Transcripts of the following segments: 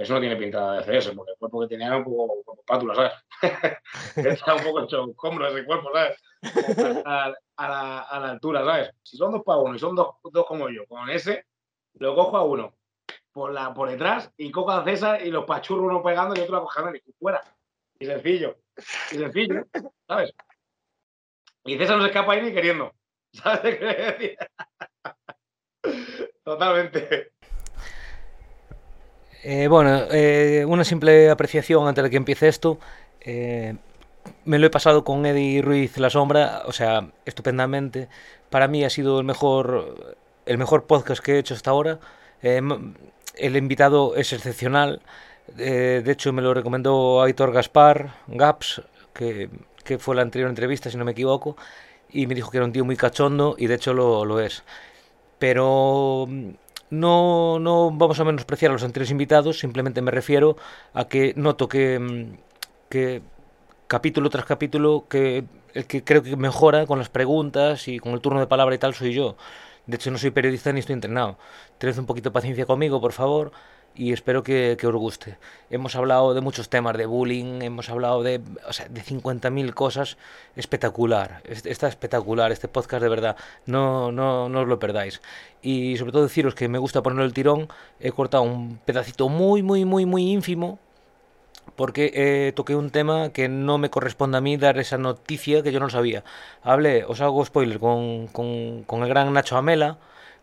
Eso no tiene pinta de hacer porque el cuerpo que tenía era un poco como pátula, ¿sabes? Está un poco hecho escombro ese cuerpo, ¿sabes? A, la, a, altura, ¿sabes? Si son dos para uno y son dos, como yo, con ese, lo cojo a uno por, la, por detrás y cojo a César y los pachurros uno pegando y otro acojando y fuera. Y sencillo. Y sencillo, ¿sabes? Y César no se escapa ahí ni queriendo. ¿Sabes? Totalmente. Eh, bueno, eh, una simple apreciación antes de que empiece esto. Eh, me lo he pasado con Eddie Ruiz La Sombra, o sea, estupendamente. Para mí ha sido el mejor, el mejor podcast que he hecho hasta ahora. el invitado es excepcional. de hecho, me lo recomendó Aitor Gaspar, Gaps, que, que, fue la anterior entrevista, si no me equivoco. Y me dijo que era un tío muy cachondo, y de hecho lo, lo es. Pero no, no vamos a menospreciar a los anteriores invitados, simplemente me refiero a que noto que, mm, que capítulo tras capítulo, que el que creo que mejora con las preguntas y con el turno de palabra y tal soy yo. De hecho, no soy periodista ni estoy entrenado. Tened un poquito de paciencia conmigo, por favor y espero que, os guste. Hemos hablado de muchos temas, de bullying, hemos hablado de, o sea, de 50.000 cosas. Espectacular, está espectacular este podcast de verdad. No, no, no os lo perdáis. Y sobre todo deciros que me gusta ponerlo el tirón. He cortado un pedacito muy, muy, muy, muy ínfimo porque eh, toqué un tema que no me corresponde a mí dar esa noticia que yo no sabía. Hablé, os hago spoiler, con, con, con el gran Nacho Amela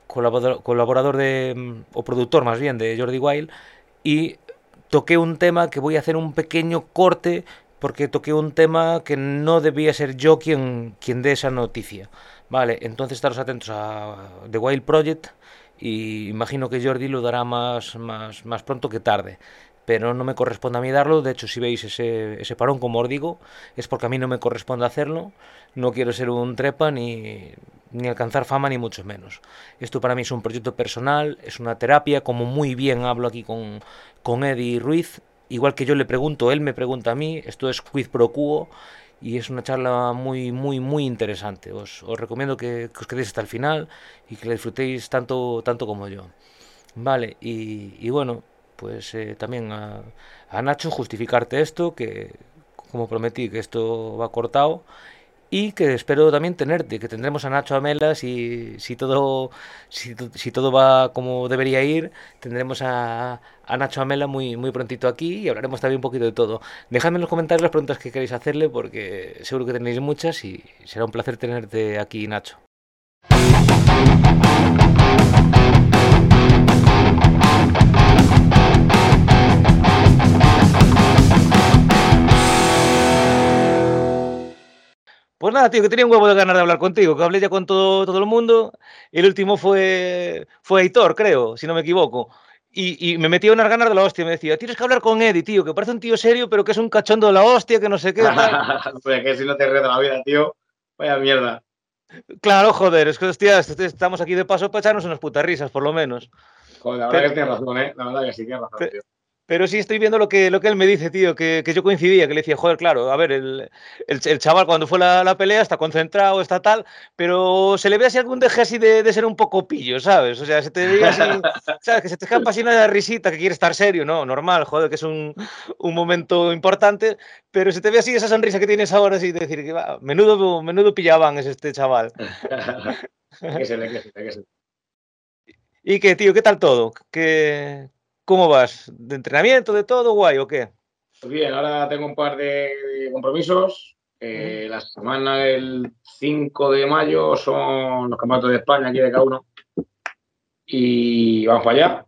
colaborador, de, o productor más bien de Jordi Wild, y toqué un tema que voy a hacer un pequeño corte porque toqué un tema que no debía ser yo quien, quien dé esa noticia. Vale, entonces estaros atentos a The Wild Project y imagino que Jordi lo dará más, más, más pronto que tarde pero no me corresponde a mí darlo. De hecho, si veis ese, ese parón, como os digo, es porque a mí no me corresponde hacerlo. No quiero ser un trepa ni, ni alcanzar fama, ni mucho menos. Esto para mí es un proyecto personal, es una terapia, como muy bien hablo aquí con, con Eddie Ruiz. Igual que yo le pregunto, él me pregunta a mí, esto es quiz pro quo y es una charla muy, muy, muy interesante. Os, recomiendo que, que, os quedéis hasta el final y que la disfrutéis tanto, tanto como yo. Vale, y, y bueno, pues eh, también a, a, Nacho justificarte esto, que como prometí que esto va cortado y que espero también tenerte, que tendremos a Nacho Amelas y si todo si, si todo va como debería ir, tendremos a, a, Nacho Amela muy, muy prontito aquí y hablaremos también un poquito de todo. Dejadme en los comentarios las preguntas que queréis hacerle porque seguro que tenéis muchas y será un placer tenerte aquí, Nacho. Pues nada, tío, que tenía un huevo de ganas de hablar contigo, que hablé ya con todo, todo el mundo. El último fue, fue Aitor, creo, si no me equivoco. Y, y me metía unas ganas de la hostia. Me decía, tienes que hablar con Eddie, tío, que parece un tío serio, pero que es un cachondo de la hostia, que no sé qué. pues que si no te ríes de la vida, tío, vaya mierda. Claro, joder, es que hostia, estamos aquí de paso para echarnos unas putas risas, por lo menos. Joder, la verdad que tienes razón, ¿eh? La verdad que sí tienes razón, tío. Pero sí estoy viendo lo que, lo que él me dice, tío, que, que yo coincidía, que le decía, joder, claro, a ver, el, el, el chaval cuando fue la, la, pelea está concentrado, está tal, pero se le ve así algún deje así de, de, ser un poco pillo, ¿sabes? O sea, se te ve así, ¿sabes? Que se te escapa así una risita, que quiere estar serio, ¿no? Normal, joder, que es un, un momento importante, pero se te ve así esa sonrisa que tienes ahora, así de decir, que va, menudo, menudo pillaban es este chaval. que se le, que se, que se. ¿Y qué, tío? ¿Qué tal todo? ¿Qué, ¿Cómo vas? ¿De entrenamiento, de todo, guay o qué? Pues bien, ahora tengo un par de compromisos. Eh, la semana del 5 de mayo son los campeonatos de España aquí de cada uno. Y vamos para allá.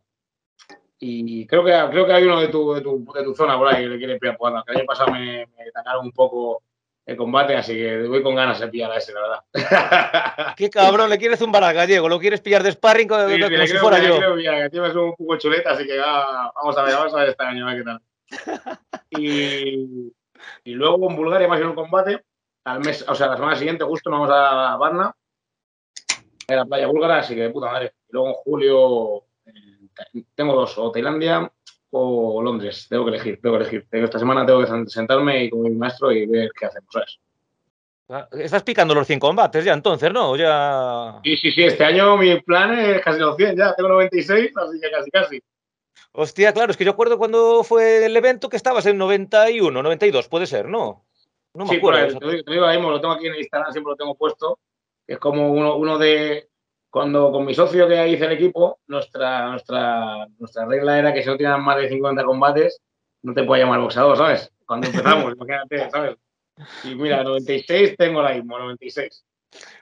Y creo que, creo que hay uno de tu, de tu, de tu zona por ahí que le quiere pillar jugando. El año pasado me, me atacaron un poco el combate, así que voy con ganas de pillar a ese, la verdad. Qué cabrón, le quieres zumbar al gallego, lo quieres pillar de sparring como, sí, como si fuera yo. Que tienes un poco chuleta, así que va, vamos a ver, vamos a ver este año, a ver qué tal. Y, y luego en Bulgaria va a ser un combate, al mes, o sea, la semana siguiente justo nos vamos a Varna, en la playa búlgara, así que de puta madre. Y luego en julio eh, tengo dos, o Tailandia o Londres. Tengo que elegir, tengo que elegir. Esta semana tengo que sentarme y con mi maestro y ver qué hacemos, ¿sabes? Estás picando los 100 combates ya, entonces, ¿no? Ya... Sí, sí, sí. Este año mi plan es casi los 100 ya. Tengo 96, así que casi, casi. Hostia, claro, es que yo acuerdo cuando fue el evento que estabas en 91, 92, puede ser, ¿no? No me acuerdo. te, digo, ahí lo tengo aquí en Instagram, siempre lo tengo puesto. es como uno, uno de. Cuando con mi socio que hice el equipo, nuestra, nuestra, nuestra regla era que si no tienes más de 50 combates, no te puedes llamar boxeador, ¿sabes? Cuando empezamos, imagínate, ¿sabes? Y mira, 96 tengo la mismo, 96.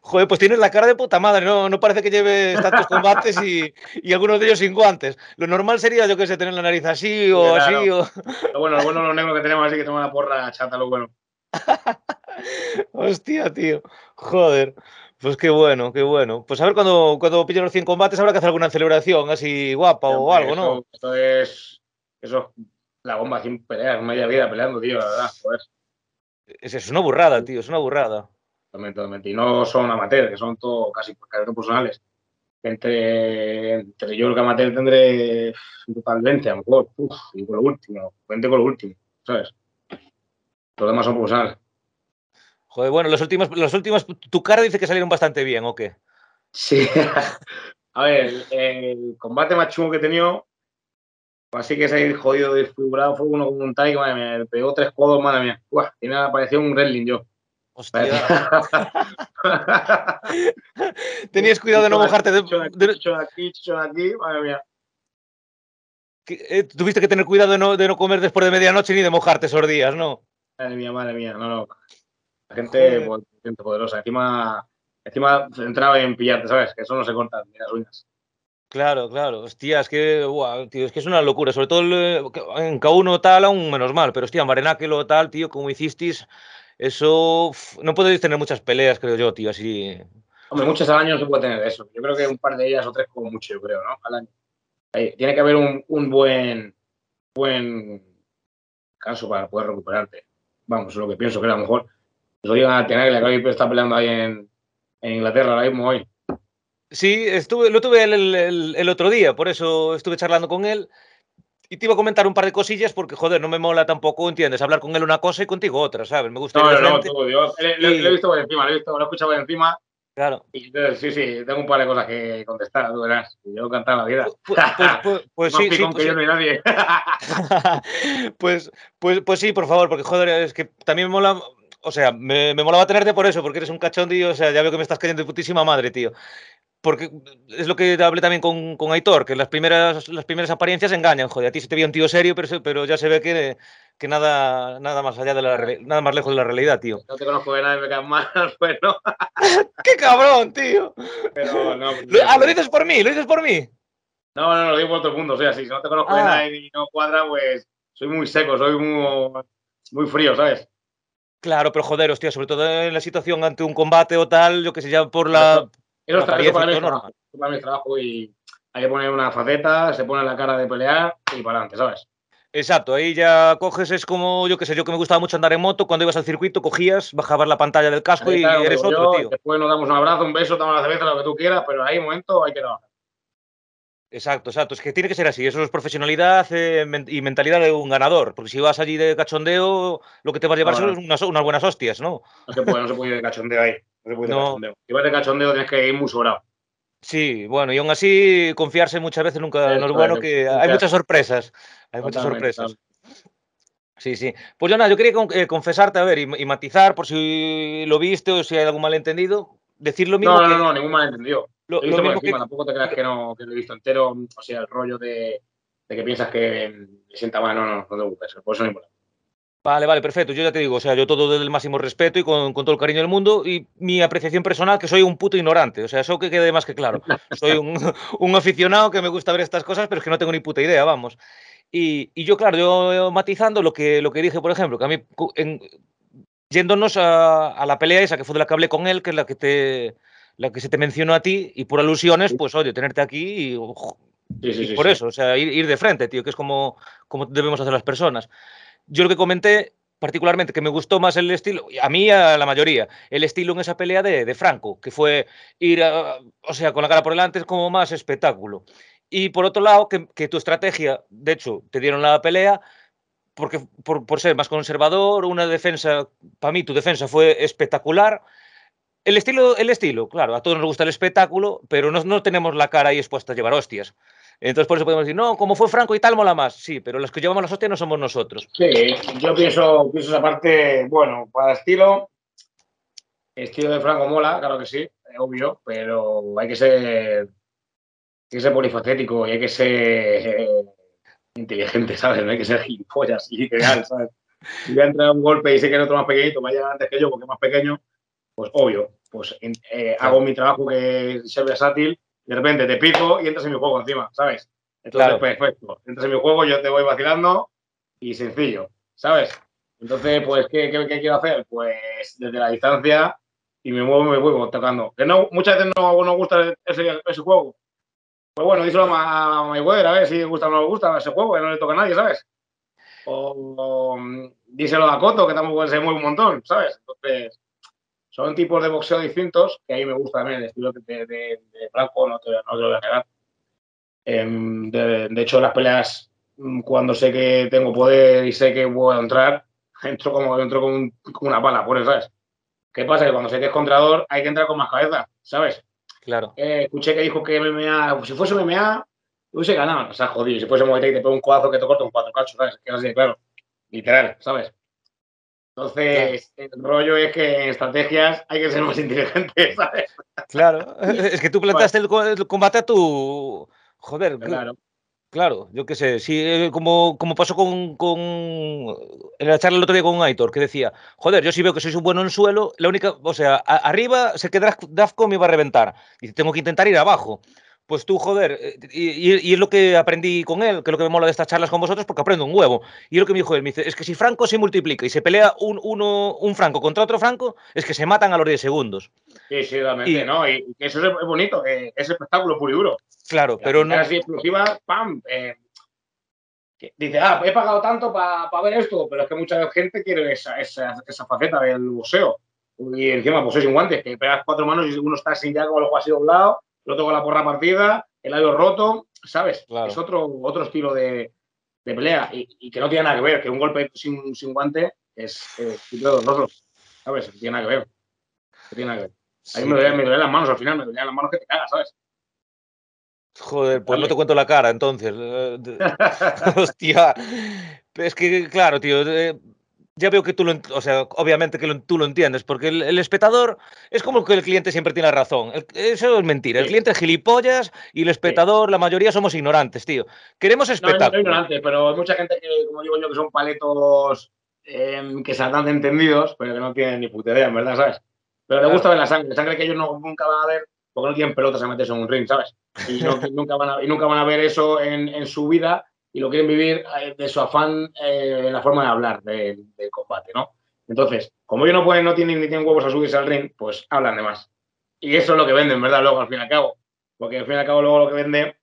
Joder, pues tienes la cara de puta madre, no, no parece que lleves tantos combates y, y, algunos de ellos sin guantes. Lo normal sería, yo que sé, tener la nariz así o así. O... Lo bueno, lo bueno, los negros que tenemos así que tengo la porra chata, lo bueno. Hostia, tío. Joder. Pues qué bueno, qué bueno. Pues a ver cuando, cuando pillen los 100 combates habrá que hacer alguna celebración así guapa o algo, ¿no? Esto es. Eso es la bomba sin pelear, media vida peleando, tío, la verdad. Joder. Es, es una burrada, tío, es una burrada. Totalmente, Y no son amateurs, que son todo casi profesionales. Entre, entre yo el que amateur tendré total 20, a lo mejor, y con lo último, 20 con lo último, ¿sabes? Los demás son profesionales. Joder, bueno, los últimos, los últimos, tu cara dice que salieron bastante bien, ¿o qué? Sí. a ver, el, combate más chungo que he tenido, así que se ha jodido desfigurado, fue uno con un Thai madre mía, me pegó tres codos, madre mía. Uah, tiene, parecía un wrestling yo. Hostia. Tenías cuidado de no mojarte. De, de... aquí, aquí, madre mía. Eh, tuviste que tener cuidado de no, de no comer después de medianoche ni de mojarte esos días, ¿no? Madre mía, madre mía, no, no. La gente, pues, gente poderosa. Encima, encima entraba en pillarte, ¿sabes? Que eso no se corta ni las uñas. Claro, claro. Hostia, es que, wow, tío, es que es una locura. Sobre todo en K1 tal, aún menos mal. Pero, hostia, en lo tal, tío, como hicisteis, eso no podéis tener muchas peleas, creo yo, tío, así. Hombre, muchas al año no se puede tener eso. Yo creo que un par de ellas o tres como mucho, yo creo, ¿no? Al año. tiene que haber un, un, buen buen caso para poder recuperarte. Vamos, es lo que pienso que a lo mejor lo digan a tener que está peleando ahí en, en, Inglaterra ahora mismo hoy. Sí, estuve, lo tuve el, el, el otro día, por eso estuve charlando con él y te iba a comentar un par de cosillas porque, joder, no me mola tampoco, ¿entiendes? Hablar con él una cosa y contigo otra, ¿sabes? Me gusta. No, no, no, todo, yo lo, he visto por encima, lo he visto, lo he escuchado por encima. Claro. Y entonces, sí, sí, tengo un par de cosas que contestar, tú verás. Yo cantar la vida. Pues, pues, pues, pues sí, sí. Pues, yo no hay nadie. pues, pues, pues sí, por favor, porque, joder, es que también me mola. O sea, me, me molaba tenerte por eso, porque eres un cachón, tío. O sea, ya veo que me estás cayendo de putísima madre, tío porque es lo que hablé también con, con, Aitor, que las primeras, las primeras apariencias engañan, joder, a ti se te veía un tío serio, pero, pero ya se ve que, que nada, nada más allá de la nada más lejos de la realidad, tío. No te conozco de nada y me caes mal, pues no. ¡Qué cabrón, tío! Pero no. Lo, ah, lo dices por mí, lo dices por mí. No, no, lo digo por todo el mundo, o sea, si no te conozco de ah. nada y no cuadra, pues soy muy seco, soy muy, muy frío, ¿sabes? Claro, pero joder, hostia, sobre todo en la situación ante un combate o tal, yo que sé, ya por la, eso, está, para, mí trabajo, para mí trabajo y hay que poner una faceta, se pone la cara de pelear y para adelante, ¿sabes? Exacto, ahí ya coges, es como yo que sé, yo que me gustaba mucho andar en moto, cuando ibas al circuito cogías, bajabas la pantalla del casco y eres otro, tío. Después nos damos un abrazo, un beso, damos la cerveza, lo que tú quieras, pero ahí, un momento, hay que trabajar. Exacto, exacto. Es que tiene que ser así. Eso es profesionalidad eh, y mentalidad de un ganador. Porque si vas allí de cachondeo, lo que te va a llevar son unas, unas, buenas hostias, ¿no? No se puede, no se puede ir de cachondeo ahí. No se puede ir de cachondeo. Si vas de cachondeo, tienes que ir muy sobrado. Sí, bueno, y aún así, confiarse muchas veces nunca no es bueno, que hay muchas sorpresas. Hay muchas sorpresas. Sí, sí. Pues yo nada, yo quería eh, confesarte, a ver, y, y, matizar por si lo viste o si hay algún malentendido. Decir lo mismo. No, no, que... no, ningún malentendido. Lo, lo mismo que... Tampoco te creas que, no, que lo he visto entero. O sea, el rollo de, de que piensas que me sienta mal. No, no, no te preocupes. Por eso no importa. Vale, vale, perfecto. Yo ya te digo, o sea, yo todo desde el máximo respeto y con, con, todo el cariño del mundo y mi apreciación personal que soy un puto ignorante. O sea, eso que quede más que claro. Soy un, un aficionado que me gusta ver estas cosas, pero es que no tengo ni puta idea, vamos. Y, y yo, claro, yo matizando lo que, lo que dije, por ejemplo, que a mí, en, yéndonos a, a, la pelea esa que fue de la que hablé con él, que es la que te, la que se te mencionó a ti y por alusiones, pues oye, tenerte aquí y, sí, sí, y por eso, o sea, ir, ir, de frente, tío, que es como, como debemos hacer las personas. Yo lo que comenté particularmente que me gustó más el estilo, a mí a la mayoría, el estilo en esa pelea de, de Franco, que fue ir, a, o sea, con la cara por delante es como más espectáculo. Y por otro lado, que, que tu estrategia, de hecho, te dieron la pelea, porque por, por ser más conservador, una defensa, para mí tu defensa fue espectacular, el estilo, el estilo, claro, a todos nos gusta el espectáculo, pero no, no tenemos la cara ahí expuesta a llevar hostias. Entonces por eso podemos decir, no, como fue Franco y tal, mola más. Sí, pero los que llevamos la hostia no somos nosotros. Sí, yo pienso, pienso esa parte, bueno, para estilo, estilo de Franco mola, claro que sí, obvio, pero hay que ser, hay que ser polifacético y hay que ser eh, inteligente, ¿sabes? No hay que ser gilipollas y literal, ¿sabes? Si voy a entrar un golpe y sé que el otro más pequeñito va a llegar antes que yo porque es más pequeño, pues obvio, pues eh, hago mi trabajo que es ser versátil de repente te pico y entras en mi juego encima, ¿sabes? Entonces, perfecto. Entras en mi juego, yo te voy vacilando y sencillo, ¿sabes? Entonces, pues, ¿qué, quiero hacer? Pues desde la distancia y me muevo, me muevo tocando. Que no, muchas veces no nos gusta ese, ese juego. Pues bueno, díselo a, a Mayweather, a ver si le gusta o no le gusta ese juego, que no le toca a nadie, ¿sabes? O, díselo a Coto, que tampoco se mueve un montón, ¿sabes? Entonces, son tipos de boxeo distintos que a mí me gusta también, el estilo de, de, Franco, no te, no te, lo voy a negar. Em, de, hecho, las peleas, mm, cuando sé que tengo poder y sé que voy a entrar, entro como, entro con, una pala, por eso, ¿sabes? ¿Qué pasa? Que cuando sé que es contrador hay que entrar con más cabeza, ¿sabes? Claro. Eh, escuché que dijo que MMA, si fuese MMA, hubiese ganado. O sea, jodido, si fuese Muay Thai te pego un codazo que te corta un cuatro cachos, ¿sabes? Que es así, claro. Literal, ¿sabes? Entonces, el rollo es que en estrategias hay que ser más inteligentes, ¿sabes? Claro, es que tú plantaste el, combate a tu. Joder, claro. Claro, yo qué sé, sí, eh, como, como pasó con, con, en la charla el otro día con Aitor, que decía, joder, yo sí veo que soy un bueno en suelo, la única, o sea, arriba sé que Dafco me iba a reventar, y tengo que intentar ir abajo pues tú, joder, eh, y, es lo que aprendí con él, que es lo que me mola de estas charlas con vosotros, porque aprendo un huevo. Y es lo que me dijo él, me dice, es que si Franco se multiplica y se pelea un, uno, un Franco contra otro Franco, es que se matan a los 10 segundos. Sí, sí, realmente, ¿no? Y, eso es bonito, es espectáculo puro y duro. Claro, pero no... Así explosiva, ¡pam! Eh, dice, ah, he pagado tanto para ver esto, pero es que mucha gente quiere esa, esa, esa faceta del boxeo. Y encima, pues sin guantes, que pegas cuatro manos y uno está sin ya con el ojo así doblado lo tengo la porra partida, el labio roto, ¿sabes? Es otro, otro estilo de, pelea y, que no tiene nada que ver, que un golpe sin, sin guante es eh, dos ¿sabes? No tiene nada que ver. No tiene nada que ver. A mí me duelen, las manos al final, me duelen las manos que te cagas, ¿sabes? Joder, pues no te cuento la cara entonces. Hostia. Es que, claro, tío, ya veo que tú lo, o sea, obviamente que tú lo entiendes, porque el, espectador es como que el cliente siempre tiene razón. eso es mentira. El cliente es gilipollas y el espectador, la mayoría somos ignorantes, tío. Queremos espectáculo. No, no, ignorante, pero hay mucha gente que, como digo yo, que son paletos em, que se han entendidos, pero que no tienen ni puta idea, en verdad, ¿sabes? Pero les gusta ver la sangre, sangre que ellos no, nunca van a ver porque no tienen pelotas a meterse en un ring, ¿sabes? Y, nunca, van a, y nunca van a ver eso en, en su vida y lo quieren vivir eh, de su afán eh, en la forma de hablar del, combate, ¿no? Entonces, como ellos no pueden, no tienen ni tienen huevos a subirse al ring, pues hablan de más. Y eso es lo que venden, ¿verdad? Luego, al fin y al cabo. Porque al fin y al cabo, luego lo que vende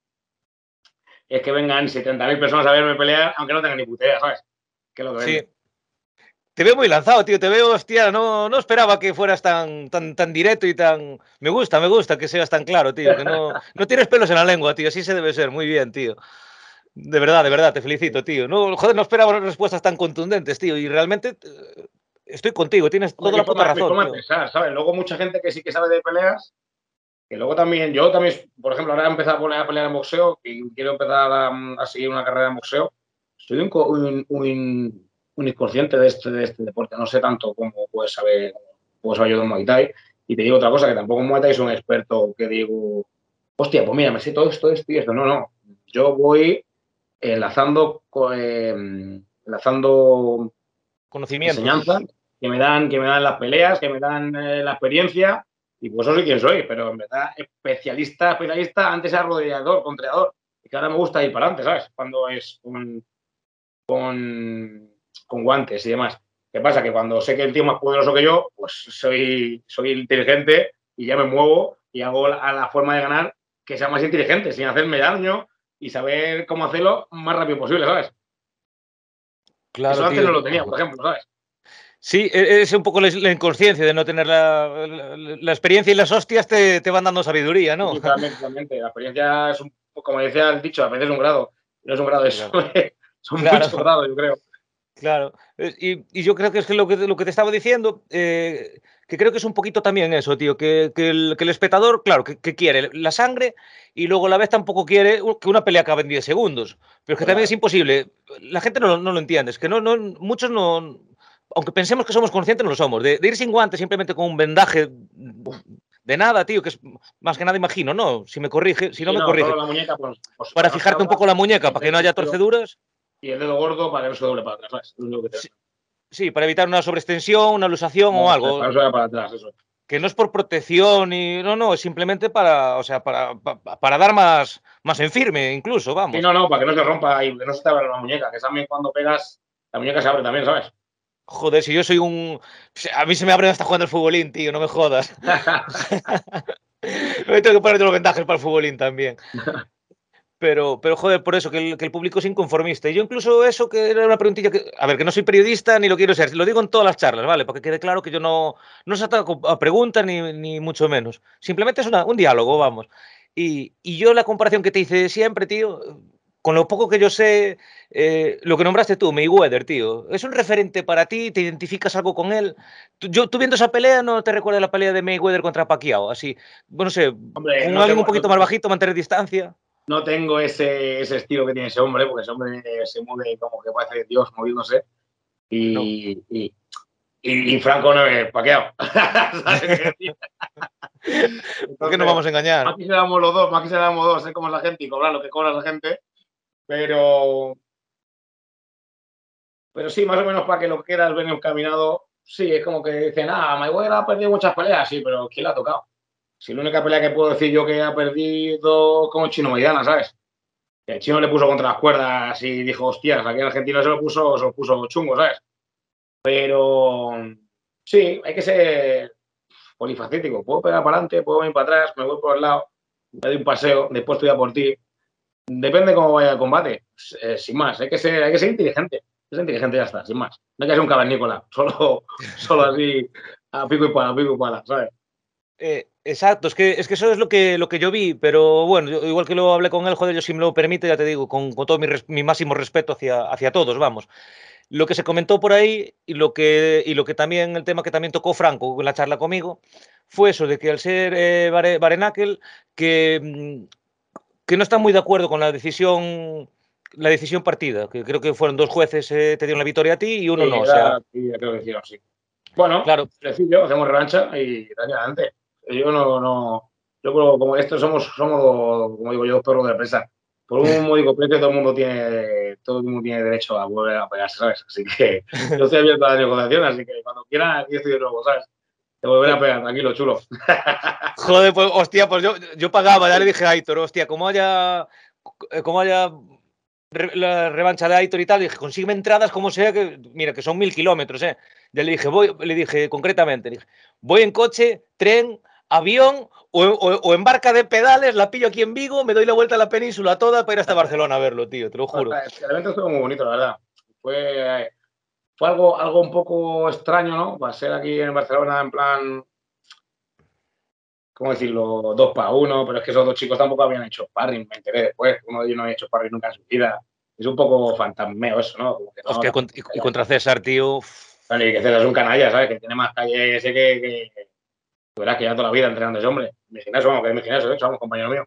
es que vengan 70.000 personas a verme pelear, aunque no tengan ni putea, ¿sabes? Que es lo que vende. Sí. Te veo muy lanzado, tío. Te veo, hostia, no, no esperaba que fueras tan, tan, tan directo y tan. Me gusta, me gusta que seas tan claro, tío. Que no, no tienes pelos en la lengua, tío. Así se debe ser. Muy bien, tío. De verdad, de verdad, te felicito, tío. No, joder, no esperaba respuestas tan contundentes, tío. Y realmente eh, estoy contigo, tienes toda la puta razón. ¿sabes? Luego mucha gente que sí que sabe de peleas, que luego también, yo también, por ejemplo, ahora he empezado a, poner a pelear en boxeo y quiero empezar a, seguir una carrera en boxeo. Soy un, un, un, inconsciente de este, de este deporte. No sé tanto como puedes saber, puedo saber yo de Muay Thai. Y te digo otra cosa, que tampoco en Muay Thai soy un experto que digo, hostia, pues mira, me sé todo esto, esto y esto. No, no. Yo voy enlazando, eh, enlazando conocimiento, enseñanza que me dan, que me dan las peleas, que me dan eh, la experiencia. Y pues eso soy quien soy, pero en verdad, especialista, especialista, antes era rodeador, contreador. Y que ahora me gusta ir para adelante, ¿sabes? Cuando es con, con, con guantes y demás. ¿Qué pasa? Que cuando sé que el tío es más poderoso que yo, pues soy, soy inteligente y ya me muevo y hago a la forma de ganar que sea más inteligente, sin hacerme daño, y saber cómo hacerlo más rápido posible, ¿sabes? Claro. Eso antes no lo tenía, por ejemplo, ¿sabes? Sí, e-, es un poco la inconsciencia de no tener la, la, experiencia y las hostias te, te, van dando sabiduría, ¿no? totalmente, La experiencia es un como decía el dicho, a veces es un grado. No es un grado, es, son muchos grados, yo creo. Claro, eh, y, y, yo creo que es lo que, lo que te estaba diciendo, eh, que creo que es un poquito también eso, tío, que, que, el, que el, espectador, claro, que, que, quiere la sangre y luego a la vez tampoco quiere que una pelea acabe en 10 segundos, pero que claro. también es imposible. La gente no, no lo entiende, es que no, no, muchos no, aunque pensemos que somos conscientes, no lo somos. De, de ir sin guantes simplemente con un vendaje de nada, tío, que es más que nada imagino, ¿no? Si me corrige, si no sí, me corrige. Muñeca, pues, pues, para fijarte un poco la muñeca, para que no haya torceduras. Y el dedo gordo para que no se doble para atrás. Es lo que te... sí, sí, para evitar una sobreextensión, una lusación no, o algo. Para, atrás, eso. Que no es por protección y no, no, es simplemente para, o sea, para, para, para, dar más, más en firme, incluso, vamos. Sí, no, no, para que no se rompa y que no se te abra la muñeca, que también cuando pegas, la muñeca se abre también, ¿sabes? Joder, si yo soy un. A mí se me abre hasta jugando el futbolín, tío, no me jodas. me tengo que poner los ventajas para el futbolín también. Pero, pero joder, por eso, que el, que el, público es inconformista. Y yo incluso eso, que era una preguntilla que... A ver, que no soy periodista ni lo quiero ser, lo digo en todas las charlas, ¿vale? Para que quede claro que yo no, no se ataco a preguntas ni, ni mucho menos. Simplemente es una, un diálogo, vamos. Y, y, yo la comparación que te hice siempre, tío, con lo poco que yo sé, eh, lo que nombraste tú, Mayweather, tío, ¿es un referente para ti? ¿Te identificas algo con él? Tú, yo, tú viendo esa pelea, ¿no te recuerdas la pelea de Mayweather contra Pacquiao? Así, bueno, no sé, Hombre, no alguien tengo, un poquito no, más bajito, mantener distancia. No tengo ese, ese, estilo que tiene ese hombre, porque ese hombre se mueve como que parece Dios moviéndose. Y, no. y, y, y, Franco no es Pacquiao. ¿Por qué nos vamos a engañar? Aquí se damos los dos, aquí se damos dos, es la gente y cobrar lo que cobra la gente pero, pero sí, más o menos para que lo quieras ver encaminado, sí, es como que dicen, ah, Mayweather ha perdido muchas peleas, sí, pero ¿quién la ha tocado? Si la única pelea que puedo decir yo que ha perdido como Chino Maidana, ¿sabes? El chino le puso contra las cuerdas y dijo, hostias, aquí en Argentina se lo puso, se lo puso chungo, ¿sabes? Pero sí, hay que ser polifacético. Puedo pegar para adelante, puedo ir para atrás, me voy por el lado, me doy un paseo, después estoy a por ti. Depende cómo vaya el combate, eh, sin más. Hay que, ser, hay que ser inteligente. Es inteligente ya está, sin más. No hay que ser un cavernícola, solo, solo así a pico y pala, a pico y pala, ¿sabes? Eh, exacto, es que, es que eso es lo que, lo que yo vi, pero bueno, yo, igual que lo hablé con él, joder, yo si me lo permite, ya te digo, con, con todo mi, res, mi, máximo respeto hacia, hacia todos, vamos. Lo que se comentó por ahí y lo que, y lo que también, el tema que también tocó Franco en la charla conmigo, fue eso de que al ser eh, Barenakel, que mm, que no está muy de acuerdo con la decisión la decisión partida, que creo que fueron dos jueces eh, te dieron la victoria a ti y uno sí, no. o sea, sí, creo que hicieron así. Bueno, claro. sencillo, hacemos revancha y dale adelante. Yo no, no, yo creo como estos somos, somos, como digo yo, perros de la presa. Por un módico precio todo el mundo tiene, todo el mundo tiene derecho a volver a pegarse, ¿sabes? Así que yo estoy abierto a la negociación, así que cuando quieran aquí estoy de nuevo, ¿sabes? Te volveré a pegar, tranquilo, chulo. Joder, pues, hostia, pues yo, yo pagaba, ya le dije a Aitor, hostia, como haya, como haya la revancha de Aitor y tal, dije, consigue entradas como sea, que mira, que son mil kilómetros, ¿eh? Ya le dije, voy, le dije concretamente, le dije, voy en coche, tren, avión o, o, o, en barca de pedales, la pillo aquí en Vigo, me doy la vuelta a la península toda para ir hasta Barcelona a verlo, tío, te lo juro. El evento estuvo muy bonito, la verdad. Fue fue algo, algo un poco extraño, ¿no? Va a ser aquí en Barcelona en plan, ¿cómo decirlo? Dos para uno, pero es que esos dos chicos tampoco habían hecho sparring, me enteré después. Uno de ellos no había hecho sparring nunca en su vida. Es un poco fantasmeo eso, ¿no? Como que no Hostia, y, contra César, tío. Vale, y que César es un canalla, ¿sabes? Que tiene más calle ese que verás que ya toda la vida entrenando ese hombre. Mi gimnasio, vamos, que es mi gimnasio, hecho, vamos, compañero mío.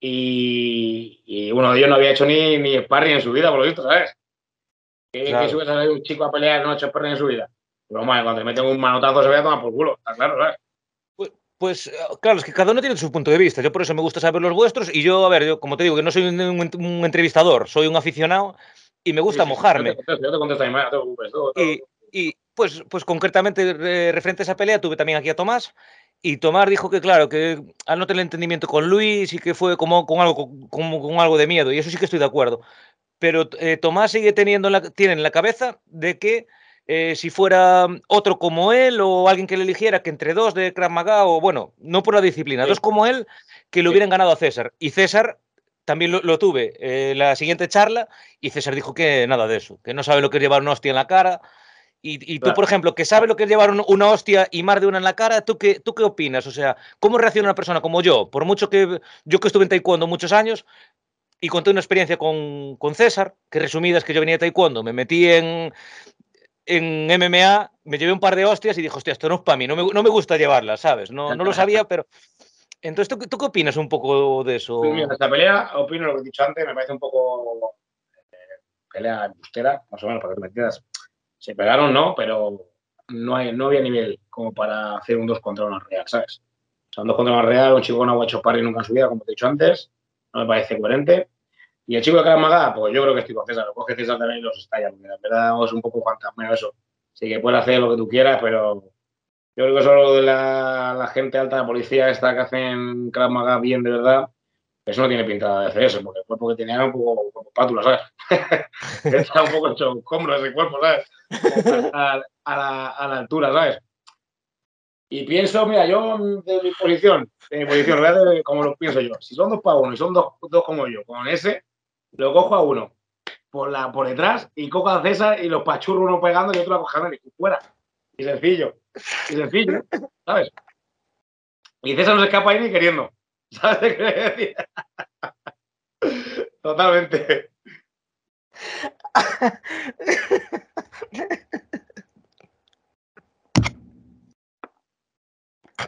Y, y, uno de ellos no había hecho ni, ni sparring en su vida, por lo visto, ¿sabes? ¿Qué, claro. ¿qué subes a un chico a pelear no ha hecho en su vida? Pero, hombre, cuando te meten un manotazo se ve a tomar por culo, está claro, ¿sabes? Pues, pues, claro, es que cada uno tiene su punto de vista. Yo por eso me gusta saber los vuestros. Y yo, a ver, yo como te digo, que no soy un, un, un entrevistador, soy un aficionado y me gusta sí, sí, mojarme. Yo te contesto, yo te contesto no te preocupes. Todo, todo. Y, y, pues, pues concretamente, eh, referente a esa pelea, tuve también aquí a Tomás. Y Tomás dijo que, claro, que al no tener entendimiento con Luis y que fue como con algo, como, con algo de miedo. Y eso sí que estoy de acuerdo pero eh, Tomás sigue teniendo la, tiene en la cabeza de que eh, si fuera otro como él o alguien que le eligiera, que entre dos de Krav Maga, o bueno, no por la disciplina, sí. dos como él, que le hubieran ganado a César. Y César también lo, lo tuve eh, la siguiente charla y César dijo que nada de eso, que no sabe lo que es llevar una hostia en la cara. Y, y tú, claro. por ejemplo, que sabe lo que es llevar un, una hostia y más de una en la cara, ¿tú qué, ¿tú qué opinas? O sea, ¿cómo reacciona una persona como yo? Por mucho que yo que estuve en taekwondo muchos años, y conté una experiencia con, con César, que resumidas que yo venía de taekwondo, me metí en, en MMA, me llevé un par de hostias y dije, hostia, esto no es para mí, no me, no me gusta llevarlas, ¿sabes? No, no lo sabía, pero... Entonces, ¿tú, ¿tú, qué opinas un poco de eso? Pues mira, esta pelea, opino lo que he dicho antes, me parece un poco eh, pelea embustera, más o menos, para que te entiendas. Se pegaron, ¿no? Pero no, hay, no había nivel como para hacer un 2 contra 1 real, ¿sabes? O sea, un 2 contra 1 real, un chico con agua hecho parry nunca en su vida, como te he dicho antes, no me parece coherente. Y el chico de Karamaga, pues yo creo que estoy con César, lo coge César también y los estalla, porque la verdad es un poco fantasma eso. Sí que puede hacer lo que tú quieras, pero yo creo que solo de la, la gente alta de policía esta que hacen Krav bien de verdad, eso no tiene pinta de hacer eso, porque el cuerpo que tenía era un poco como pátula, ¿sabes? Está un poco hecho escombro ese cuerpo, ¿sabes? A, a, la, a, la, altura, ¿sabes? Y pienso, mira, yo de mi posición, de mi posición, de como lo pienso yo, si son dos para uno y son dos, como yo, con ese, lo cojo a uno por, la, por detrás y cojo a César y los pachurros uno pegando y otro acojando y fuera. Y sencillo. Y sencillo, ¿sabes? Y César no se escapa ahí ni queriendo. ¿Sabes qué decir? Totalmente.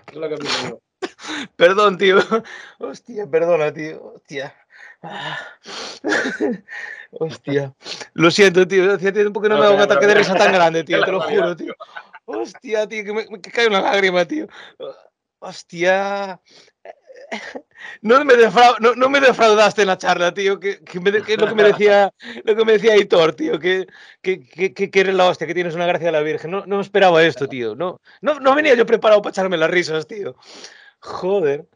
Es lo que pienso Perdón, tío. Hostia, perdona, tío. Hostia. Hostia. Lo siento, tío. Hacía tiempo que no me da un ataque de risa tan grande, tío. Te lo juro, tío. Hostia, tío, que me, cae una lágrima, tío. Hostia. No me, defra no, no, me defraudaste en la charla, tío, que, que, me, que, lo que me decía lo que me decía Hitor, tío, que, que, eres la hostia, que tienes una gracia de la Virgen. No, no esperaba esto, tío. No, no, no venía yo preparado para echarme las risas, tío. Joder.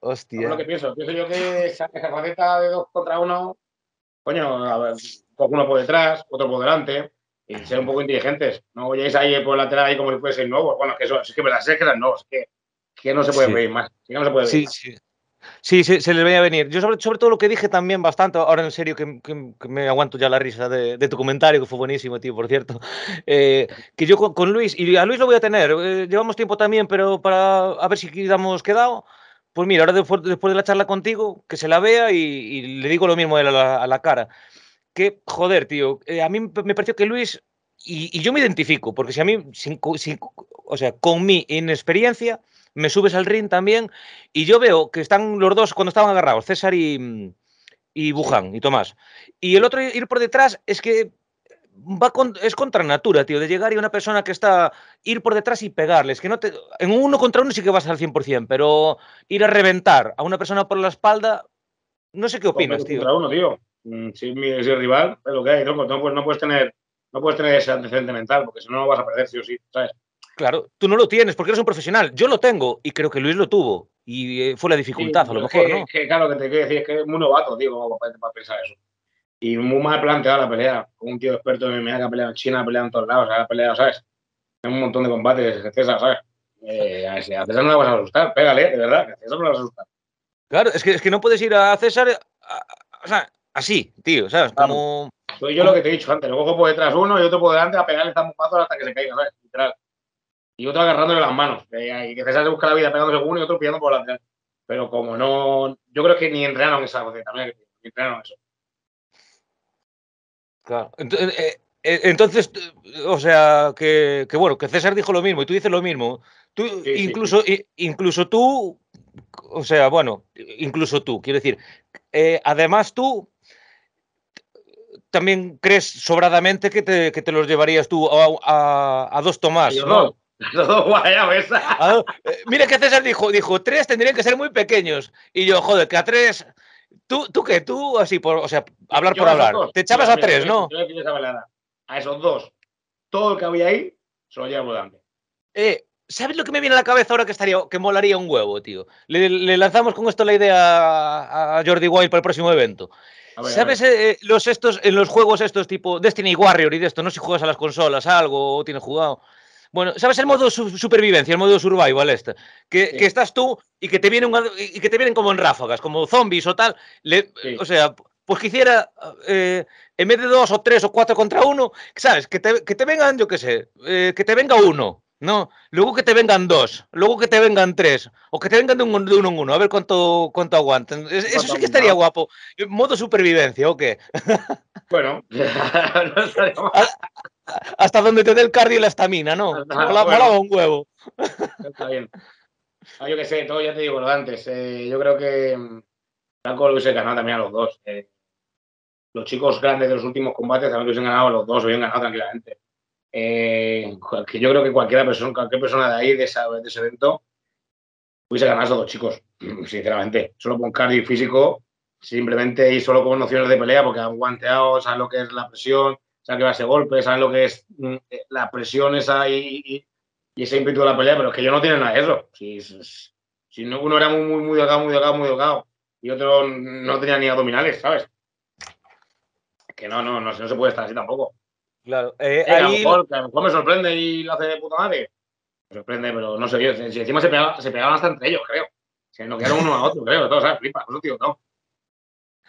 Hostia. Es lo que pienso. Pienso yo que esa, esa faceta de dos contra uno, coño, a ver, uno por detrás, otro por delante, y ser un poco inteligentes. No vayáis ahí por lateral ahí como si fuesen nuevos. Bueno, que eso, es que me las sé que eran nuevos, es que, que, no se puede sí. pedir más. Que no se puede sí, sí. Sí, sí, se les veía venir. Yo sobre, sobre, todo lo que dije también bastante, ahora en serio que, que, que me aguanto ya la risa de, de, tu comentario, que fue buenísimo, tío, por cierto, eh, que yo con, con, Luis, y a Luis lo voy a tener, eh, llevamos tiempo también, pero para a ver si quedamos quedado, pues mira, ahora después, después, de la charla contigo, que se la vea y, y le digo lo mismo a la, a la cara. Que, joder, tío, eh, a mí me pareció que Luis, y, y, yo me identifico, porque si a mí, sin, sin, o sea, con mi inexperiencia, me subes al ring también, y yo veo que están los dos cuando estaban agarrados, César y, y Buján y Tomás. Y el otro ir por detrás es que va con, es contra natura, tío, de llegar y una persona que está, ir por detrás y pegarles, que no te, en uno contra uno sí que vas al 100%, pero ir a reventar a una persona por la espalda, no sé qué opinas, tío. Contra uno, tío. Mm, si es es rival, es lo que hay, ¿no? No, pues no puedes tener, no puedes tener ese antecedente mental, porque si no, no vas a perder, sí o sí, ¿sabes? Claro, tú no lo tienes porque eres un profesional. Yo lo tengo y creo que Luis lo tuvo. Y eh, fue la dificultad, sí, a lo mejor, que, ¿no? Que, claro, que te quiero decir es que es muy novato, tío, para, para pensar eso. Y muy mal planteada la pelea. Con un tío experto en MMA que ha peleado en China, ha peleado en todos lados, ha peleado, ¿sabes? En un montón de combates, César, ¿sabes? Eh, a César no le vas a asustar, pégale, de verdad, que a César no le vas a asustar. Claro, es que, es que no puedes ir a César, a, a, o sea, así, tío, ¿sabes? Como... Soy yo lo que te he dicho antes, lo cojo por detrás uno y otro por delante a pegarle zampazos hasta que se caiga, ¿sabes? Literal. Y otro agarrándole las manos. Y que César se busca la vida pegándose uno y otro pillando por la lateral. Pero como no. Yo creo que ni entrenaron esa cosa también, ni entrenaron eso. Claro. Entonces, eh, eh, entonces, o sea, que, que, bueno, que César dijo lo mismo y tú dices lo mismo. Tú, sí, incluso, sí. incluso tú, o sea, bueno, incluso tú, quiero decir, eh, además tú también crees sobradamente que te, que te los llevarías tú a, a, a dos Tomás, ¿no? Ah, eh, mira que César dijo, dijo, tres tendrían que ser muy pequeños. Y yo, joder, que a tres. ¿Tú, tú qué? Tú, así, por, o sea, hablar yo por hablar. Dos, Te echabas mira, a tres, mira, ¿no? Yo, yo a esos dos. Todo el que había ahí se lo lleva volando. Eh, ¿Sabes lo que me viene a la cabeza ahora que estaría que molaría un huevo, tío? Le, le lanzamos con esto la idea a, a Jordi Wild para el próximo evento. Ver, ¿Sabes eh, los estos en los juegos estos tipo Destiny Warrior y de esto? No sé si juegas a las consolas, algo o tienes jugado. Bueno, ¿sabes el modo su supervivencia, el modo survival este? Que, sí. que, estás tú y que te vienen y que te vienen como en ráfagas, como zombies o tal. Le, sí. O sea, pues quisiera eh, en vez de dos o tres o cuatro contra uno, ¿sabes? Que te, que te vengan, yo qué sé, eh, que te venga uno, No, luego que te vengan dos, luego que te vengan tres, o que te vengan de, un, de uno en uno, a ver cuánto, cuánto aguantan. Eso sí que estaría guapo. Modo supervivencia, ¿o qué? Bueno, no hasta donde te dé el cardio y la estamina, ¿no? Mola, bueno. un huevo. Está bien. Ah, yo qué sé, todo ya te digo lo de antes. Eh, yo creo que Franco lo hubiese ganado también a los dos. Eh, los chicos grandes de los últimos combates también lo hubiesen ganado a los dos, hubiesen ganado tranquilamente. Eh, que yo creo que cualquiera persona, cualquier persona de ahí, de, esa, de ese evento, hubiese ganado a esos dos chicos, sinceramente. Solo con cardio físico, simplemente y solo con nociones de pelea, porque han guanteado, saben lo que es la presión, saben que va a ese golpe, saben lo que es mm, eh, la presión esa y, y, y, ese ímpetu de la pelea, pero es que ellos no tienen nada de eso. Si, si uno era muy, muy, muy delgado, muy delgado, muy delgado, y otro no tenía ni abdominales, ¿sabes? Que no, no, no, no se puede estar así tampoco. Claro. Eh, a, lo mejor, a, lo mejor, me sorprende y lo hace de puta madre. Me sorprende, pero no sé yo. Si encima se, pegaba, se pegaban hasta entre ellos, creo. Se no quedaron uno a otro, creo. Todo, ¿sabes? Flipa, eso, tío, no.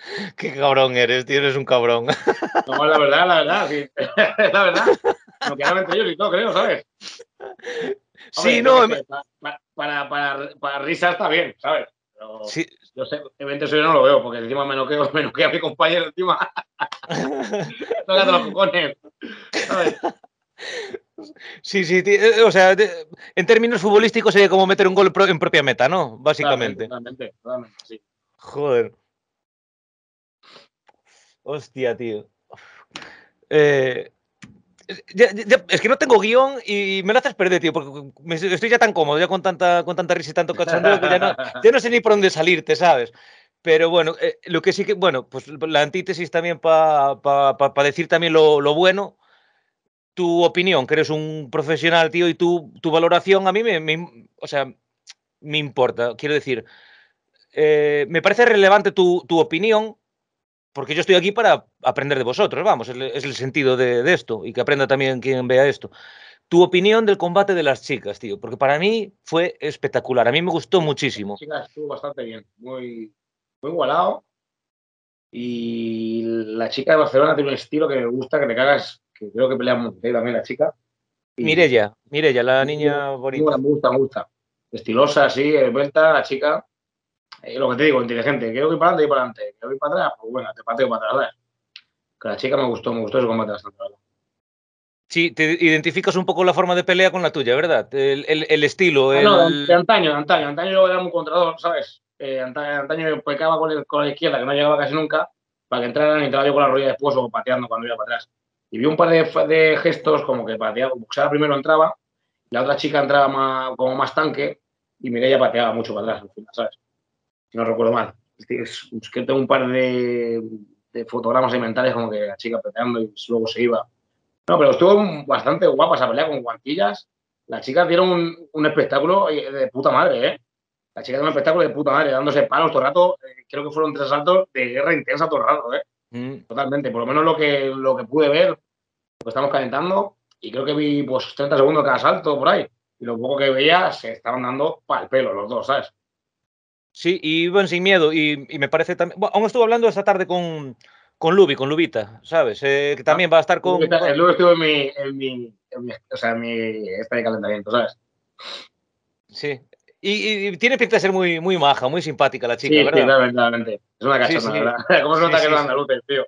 Qué cabrón eres, tío, eres un cabrón. No, la verdad, la verdad, sí. la verdad. No quedaron entre ellos y todo, creo, ¿sabes? sí, no. Para, para, para, para, risa está bien, ¿sabes? Pero sí. yo sé, eventos yo no lo veo, porque encima me noqueo, me noqueo a mi compañero encima. Tócate los cojones. ¿sabes? Sí, sí, eh, o sea, en términos futbolísticos sería como meter un gol en propia meta, ¿no? Básicamente. Totalmente, totalmente, sí. Joder. Hostia, tío. Eh, es que no tengo guion y me lo haces perder, tío, porque estoy ya tan cómodo, ya con tanta, con tanta risa y tanto cachondeo que ya no, ya no sé ni por dónde salirte, ¿sabes? Pero bueno, eh, lo que sí que, bueno, pues la antítesis también para pa, pa, decir también lo, lo, bueno, tu opinión, que eres un profesional, tío, y tu, tu valoración a mí me, me, o sea, me importa. Quiero decir, eh, me parece relevante tu, tu opinión, porque yo estoy aquí para aprender de vosotros, vamos, es el sentido de, de, esto y que aprenda también quien vea esto. Tu opinión del combate de las chicas, tío, porque para mí fue espectacular, a mí me gustó muchísimo. La chica estuvo bastante bien, muy, muy igualado. Y la chica de Barcelona tiene un estilo que me gusta, que te cagas, que creo que pelea muy bien también la chica. Y Mirella, Mirella, la niña bonita. Me gusta, me gusta. Estilosa, así, vuelta, la chica. Eh, lo que te digo, inteligente. Quiero ir para adelante y para adelante. Quiero ir para atrás, pues bueno, te pateo para atrás. Que la chica me gustó, me gustó ese combate bastante. Sí, te identificas un poco la forma de pelea con la tuya, ¿verdad? El, el, el estilo. El... No, de antaño, de antaño. Antaño yo era un contrador, ¿sabes? Eh, antaño, antaño pecaba con, el, con, la izquierda, que no llegaba casi nunca, para que entraran y entraba yo con la rodilla después o pateando cuando iba para atrás. Y vi un par de, de gestos como que pateaba, boxeaba primero entraba, la otra chica entraba más, como más tanque y Mireia pateaba mucho para atrás al final, ¿sabes? Si no recuerdo mal. Es, es que tengo un par de, de fotogramas y mentales como que la chica pateando y luego se iba. No, pero estuvo bastante guapa esa pelea con guantillas. La chica dieron un, un espectáculo de puta madre, ¿eh? La chica tiene un espectáculo de puta madre, dándose palos todo el rato. Eh, creo que fueron tres asaltos de guerra intensa todo el rato, ¿eh? Mm. Totalmente. Por lo menos lo que, lo que pude ver, lo que estamos calentando, y creo que vi pues 30 segundos cada asalto por ahí. Y lo poco que veía se estaban dando para el pelo los dos, ¿sabes? Sí, y iban sin miedo. Y, y me parece también. Bueno, aún estuve hablando esta tarde con, con Lubi, con Lubita, ¿sabes? Eh, que también va a estar con. El Lubi estuvo en mi, en mi, en mi, o sea, en mi esta de calentamiento, ¿sabes? Sí, y, y, tiene pinta de ser muy, muy maja, muy simpática la chica, sí, ¿verdad? Sí, verdaderamente. Es una cachona, sí, sí. ¿verdad? ¿Cómo se nota que los andaluces, tío?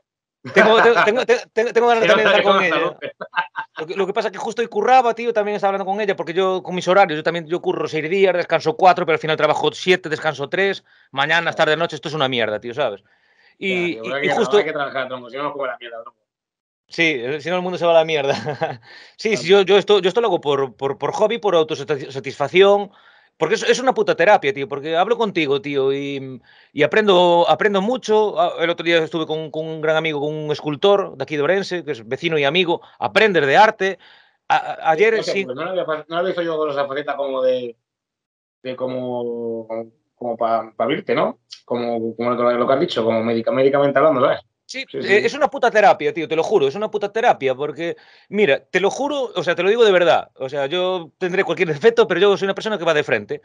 Tengo, tengo, tengo, tengo ganas de también estar con ella. Lo que, lo que, pasa es que justo hoy curraba, tío, también estaba hablando con ella, porque yo con mis horarios, yo también yo curro seis días, descanso cuatro, pero al final trabajo siete, descanso tres, mañana, tarde, noche, esto es una mierda, tío, ¿sabes? Y, ya, y, y justo... Hay que trabajar, tronco, si no come la mierda, tronco. Sí, si no el mundo se va a la mierda. sí, sí yo, yo, esto, yo esto lo hago por, por, por hobby, por autosatisfacción, porque es, es, una puta terapia, tío, porque hablo contigo, tío, y, y aprendo, aprendo mucho. Ah, el otro día estuve con, con, un gran amigo, con un escultor de aquí de Orense, que es vecino y amigo, aprender de arte. A, ayer sí. Pues no, lo había, no lo visto yo con esa faceta como de, de como, como para pa abrirte, ¿no? Como, como lo que has dicho, como médica, médicamente hablando, ¿sabes? Sí, sí, sí, es una puta terapia, tío, te lo juro, es una puta terapia, porque, mira, te lo juro, o sea, te lo digo de verdad, o sea, yo tendré cualquier defecto, pero yo soy una persona que va de frente.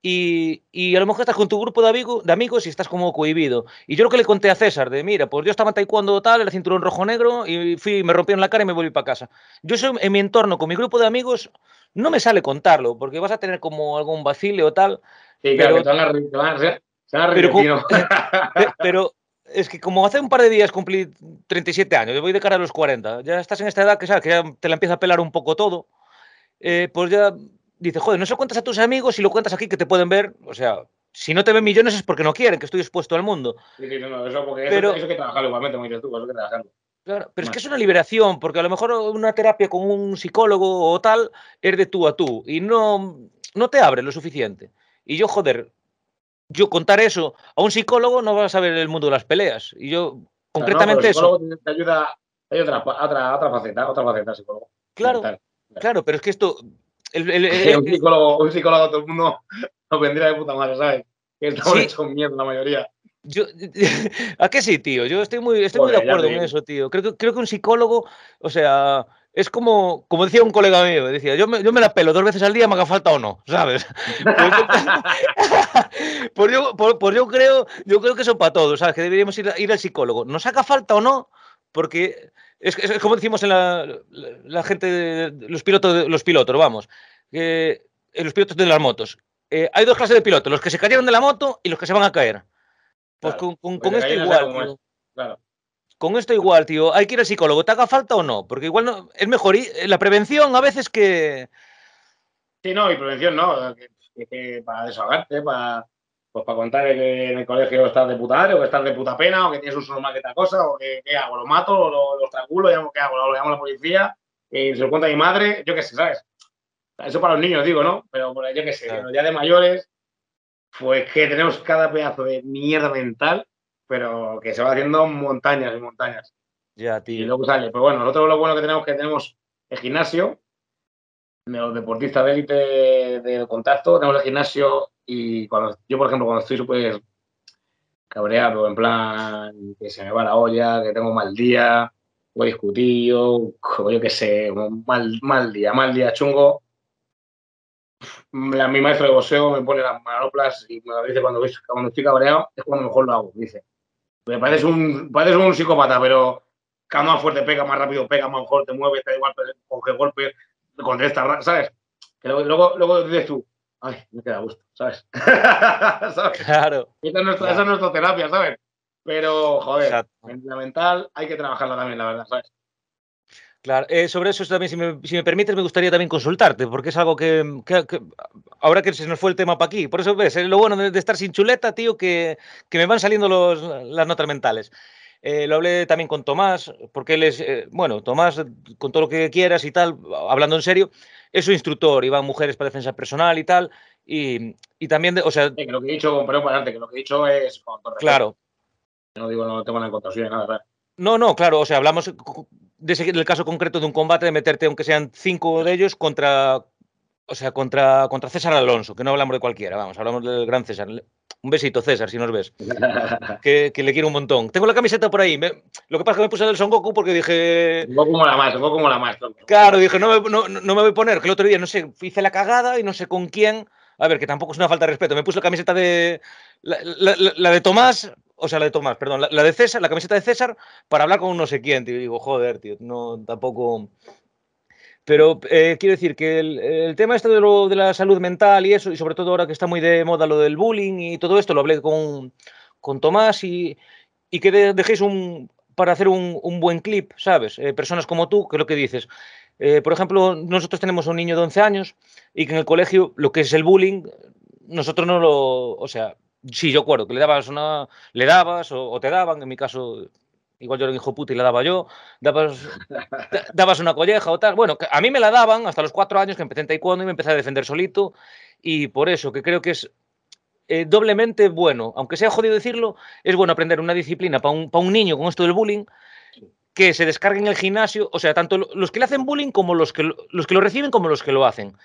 y, y, a lo mejor estás con tu grupo de, amigo, de amigos y estás como cohibido. Y yo lo que le conté a César, de mira, pues yo estaba en taekwondo tal, el cinturón rojo-negro, y fui, me rompieron la cara y me volví para casa. Yo soy en mi entorno, con mi grupo de amigos, no me sale contarlo, porque vas a tener como algún vacile o tal. Sí, claro, que te van a, te van a, te van a pero, pero, es que como hace un par de días cumplí 37 años, yo voy de cara a los 40, ya estás en esta edad que, ¿sabes? que ya te la empieza a pelar un poco todo, eh, pues ya dice, joder, no se lo cuentas a tus amigos y lo cuentas aquí que te pueden ver, o sea, si no te ven millones es porque no quieren que estoy expuesto al mundo. Sí, sí, no, eso porque pero, eso, eso que trabajarlo igualmente, como dices tú, eso que trabajarlo. Claro, pero es que es una liberación, porque a lo mejor una terapia con un psicólogo o tal es de tú a tú y no, no te abre lo suficiente. Y yo, joder, yo contar eso a un psicólogo no vas a ver el mundo de las peleas. Y yo, concretamente no, eso. Te ayuda, hay otra, otra, otra faceta, otra faceta, psicólogo. Claro, claro, pero es que esto el, el, el, un, psicólogo, un psicólogo todo el mundo nos vendría de puta madre, ¿sabes? Que estamos sí. hechos mierda la mayoría. Yo, ¿A qué sí, tío? Yo estoy muy, estoy muy de acuerdo en eso, tío. Creo que, creo que un psicólogo, o sea, es como, como decía un colega mío, decía, yo me, yo me la pelo dos veces al día, me haga falta o no, ¿sabes? Pues yo, pues yo, pues, pues yo, creo, yo creo que eso para todos, ¿sabes? Que deberíamos ir, ir al psicólogo. ¿Nos haga falta o no? Porque es, es, como decimos en la, la, la gente, los pilotos, los pilotos, vamos, eh, los pilotos de las motos. Eh, hay dos clases de pilotos, los que se cayeron de la moto y los que se van a caer. Pues claro, con, con, con esto igual. Claro. Con esto igual, tío. Hay que ir al psicólogo, ¿te haga falta o no? Porque igual no, es mejor ir, la prevención a veces que. Sí, no, y prevención no. Que, que, que para desahogarte, para pues para contar que en el colegio estás de puta o que estás de puta pena, o que tienes un solo mal que tal cosa, o que ¿qué hago? ¿Lo mato? ¿O lo, lo estrangulo? ¿Qué hago? ¿Lo llamo a la policía? Y se lo cuenta a mi madre, yo qué sé, ¿sabes? Eso para los niños, digo, ¿no? Pero yo qué sé, claro. ya de mayores, pues que tenemos cada pedazo de mierda mental, pero que se va haciendo montañas y montañas. Ya, tío. Y luego sale. Pero bueno, nosotros lo bueno que tenemos es que tenemos el gimnasio, los deportistas de élite del contacto, tenemos el gimnasio y cuando yo, por ejemplo, cuando estoy súper cabreado, en plan que se me va la olla, que tengo mal día, o discutido, o yo qué sé, mal, mal día, mal día chungo, la, mi maestro de boxeo me pone las manoplas y me lo dice cuando, cuando estoy cabreado, es cuando mejor lo hago, dice. Me pareces un, pareces un psicópata, pero cada más fuerte pega, más rápido pega, más mejor te mueves, te da igual, coge golpe, contesta, ¿sabes? Que luego, luego, luego dices tú, ay, me queda gusto, ¿sabes? ¿sabes? Claro. Esa es, nuestra, claro. esa es nuestra terapia, ¿sabes? Pero, joder, Exacto. la mental hay que trabajarla también, la verdad, ¿sabes? Claro, eh, sobre eso también, si me, si me, permites, me gustaría también consultarte, porque es algo que, que, que, ahora que se nos fue el tema para aquí, por eso ves, es lo bueno de, de, estar sin chuleta, tío, que, que me van saliendo los, las notas mentales. Eh, lo hablé también con Tomás, porque él es, eh, bueno, Tomás, con todo lo que quieras y tal, hablando en serio, es su instructor, iba mujeres para defensa personal y tal, y, y también, de, o sea... Sí, que lo que he dicho, perdón, para adelante, que lo que he dicho es... Claro. No digo, no tengo nada en contra nada, ¿verdad? No, no, claro, o sea, hablamos de ese, del caso concreto de un combate, de meterte, aunque sean cinco de ellos, contra, o sea, contra, contra César Alonso, que no hablamos de cualquiera, vamos, hablamos del gran César. Un besito, César, si nos ves. que, que, le quiero un montón. Tengo la camiseta por ahí. Me, lo que pasa es que me puse del Son Goku porque dije. Un poco como la más, un poco como la más. Claro, dije, no me, no, no me voy a poner, que el otro día, no sé, hice la cagada y no sé con quién. A ver, que tampoco es una falta de respeto. Me puse la camiseta de. La, la, la de Tomás, o sea, la de Tomás, perdón, la, de César, la camiseta de César, para hablar con no sé quién. Y digo, joder, tío, no, tampoco. Pero eh, quiero decir que el, tema este de, lo, de, la salud mental y eso, y sobre todo ahora que está muy de moda lo del bullying y todo esto, lo hablé con, con Tomás y, que de, dejéis un, para hacer un, un buen clip, ¿sabes? Eh, personas como tú, que es lo que dices. Eh, por ejemplo, nosotros tenemos un niño de 11 años y que en el colegio lo que es el bullying, nosotros no lo, o sea, sí, yo acuerdo que le dabas una, le dabas o, o te daban, en mi caso igual yo era un hijo puta y la daba yo, dabas, dabas una colleja o tal. Bueno, a mí me la daban hasta los cuatro años que empecé en taekwondo y me empecé a defender solito y por eso que creo que es eh, doblemente bueno, aunque sea jodido decirlo, es bueno aprender una disciplina para un, pa un niño con esto del bullying que se descargue en el gimnasio, o sea, tanto los que le hacen bullying como los que, los que lo reciben como los que lo hacen.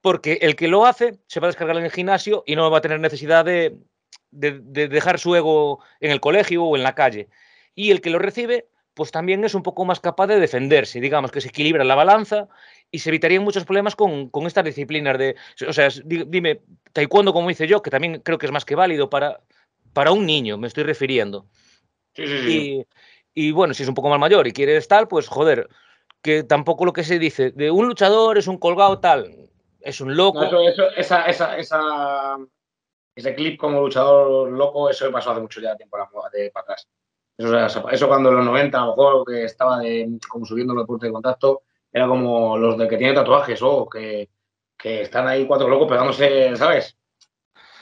Porque el que lo hace se va a descargar en el gimnasio y no va a tener necesidad de, de, de dejar su ego en el colegio o en la calle y el que lo recibe, pues también es un poco más capaz de defenderse, digamos que se equilibra la balanza y se evitarían muchos problemas con, con estas disciplinas de, o sea, dime, taekwondo como hice yo, que también creo que es más que válido para, para un niño, me estoy refiriendo. Sí, sí, sí. Y, y bueno, si es un poco más mayor y quieres tal, pues joder, que tampoco lo que se dice de un luchador es un colgado tal, es un loco. No, eso, esa, esa, esa, ese clip como luchador loco, eso pasó hace mucho ya tiempo de, para atrás. Eso, eso, cuando en los 90, a lo mejor que estaba de, como subiendo los deportes de contacto, era como los de que tienen tatuajes o que, que, están ahí cuatro locos pegándose, ¿sabes?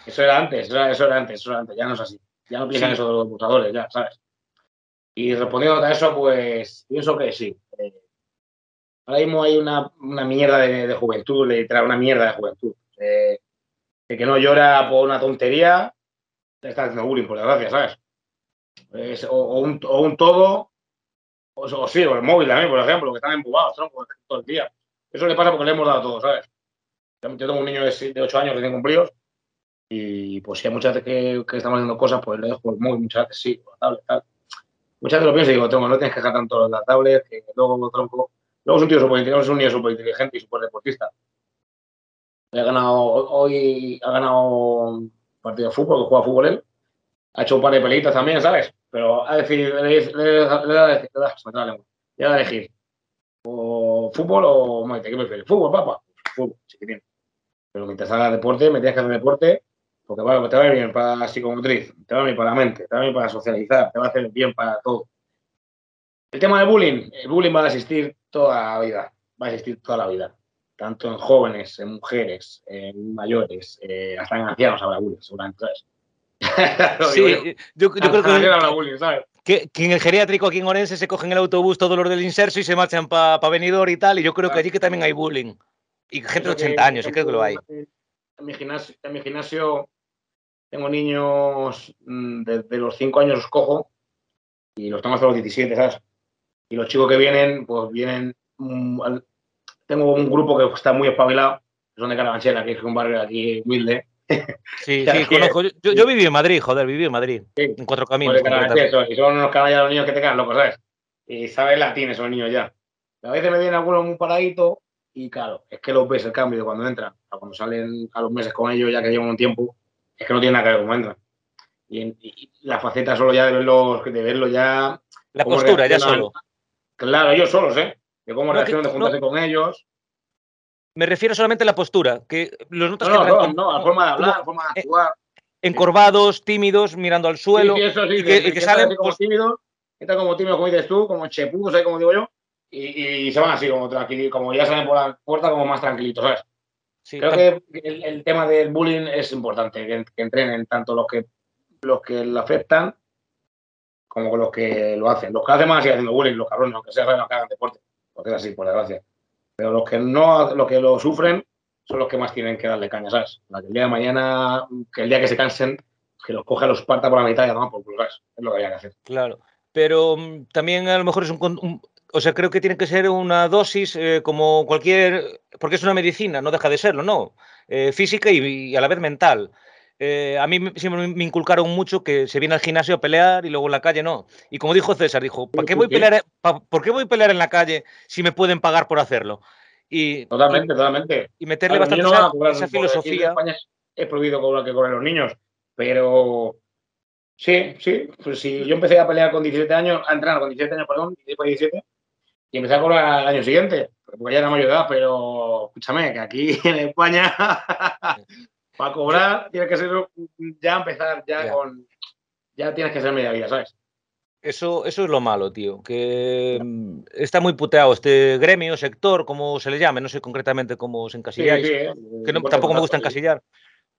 Eso era antes, eso era, antes, eso era antes, ya no es así. Ya no piensan eso de los luchadores, ya, ¿sabes? Y respondiendo a eso, pues pienso que sí. Eh, ahora mismo hay una, una mierda de, de, juventud, literal, una mierda de juventud. Eh, de que no llora por una tontería, te está haciendo bullying, por desgracia, ¿sabes? o, un, o, un, todo, o, sí, o el móvil también, por ejemplo, que están empujados todo el día. Eso le pasa porque le hemos dado todo, ¿sabes? Yo tengo un niño de, de 8 años recién cumplidos y pues si hay muchas veces que, que, estamos haciendo cosas, pues le dejo el móvil, muchas veces sí, la tablet, tal. Muchas veces lo pienso y digo, tengo, no tienes que dejar tanto la tablet, que luego tronco. Luego es un tío súper es un niño súper inteligente y súper deportista. Ha ganado, hoy ha ganado partido de fútbol, que juega fútbol él. Ha hecho un par de pelitas también, ¿sabes? Pero a decir, le, da a elegir. O fútbol o maite, ¿qué prefieres? Fútbol, papá. Fútbol, chiquitín. Pero mientras hagas deporte, me tienes que hacer deporte, porque bueno, te va a ir bien para la psicomotriz, te va a ir bien para la mente, te va a ir bien para socializar, te va a hacer bien para todo. El tema del bullying, el bullying va a existir toda la vida, va a existir toda la vida tanto en jóvenes, en mujeres, en mayores, eh, hasta en ancianos habrá bullying, seguramente. sí, yo, yo creo que, bullying, ¿sabes? Que, que, en el geriátrico aquí en Orense se cogen el autobús todos los del inserso y se marchan para pa Benidorm y tal, y yo creo que allí que también hay bullying. Y gente de 80 años, y creo que lo hay. En mi gimnasio, en mi gimnasio tengo niños mm, desde los 5 años los cojo y los tengo hasta los 17, ¿sabes? Y los chicos que vienen, pues vienen tengo un grupo que está muy espabilado, que son de Carabanchela, que es un barrio aquí humilde. Sí, sí, conozco. Yo, yo, viví en Madrid, joder, viví en Madrid. Sí. En Cuatro Caminos. Y son unos caballos los niños que te quedan locos, ¿sabes? Y sabes latín esos niños ya. A veces me vienen algunos muy paraditos y claro, es que los ves el cambio de cuando entran a cuando salen a los meses con ellos, ya que llevan un tiempo, es que no tiene nada que ver cómo entran. Y, y, la faceta solo ya de verlo, de verlo ya. La postura, ya solo. Claro, ellos solos, ¿eh? de cómo no, reaccionan, de juntarse no, con ellos. Me refiero solamente a la postura, que los notas no, que no, no, a la forma de hablar, a la forma de actuar. Encorvados, tímidos, mirando al suelo. Sí, sí, eso sí, y que, y que salen como pues, tímidos, están como tímidos, como dices tú, como chepús, ahí como digo yo, y, y, se van así, como tranquilitos, como ya salen por la puerta, como más tranquilitos, ¿sabes? Sí, Creo que el, el, tema del bullying es importante, que, que entrenen tanto los que, los que lo afectan como los que lo hacen. Los que hacen más siguen haciendo bullying, los cabrones, aunque sea que hagan deporte porque es así, por desgracia. Pero los que no, los que lo sufren son los que más tienen que darle caña, ¿sabes? La que el día de mañana, que el día que se cansen, que los coja, los parta por la mitad y toman por ¿sabes? Es lo que había que hacer. Claro, pero um, también a lo mejor es un, un, o sea, creo que tiene que ser una dosis eh, como cualquier, porque es una medicina, no deja de serlo, ¿no? Eh, física y, a la vez mental. Eh, a mí siempre me inculcaron mucho que se viene al gimnasio a pelear y luego en la calle no. Y como dijo César, dijo, ¿para qué voy a pelear, pa, ¿por qué voy a pelear en la calle si me pueden pagar por hacerlo? Y, totalmente, y, totalmente. Y meterle bastante no esa, esa filosofía. En España es, es prohibido cobrar que cobran los niños, pero sí, sí. Pues si yo empecé a pelear con 17 años, a entrenar con 17 años, perdón, 17, y empecé a cobrar al año siguiente, porque ya era mayor edad, pero escúchame, que aquí en España Para cobrar tienes que ser ya empezar ya yeah. con ya tienes que ser media vida, ¿sabes? Eso, eso es lo malo, tío, que yeah. está muy puteado este gremio, sector, como se le llame, no sé concretamente cómo se encasilla. Sí, sí, eh. que no, tampoco me gusta encasillar.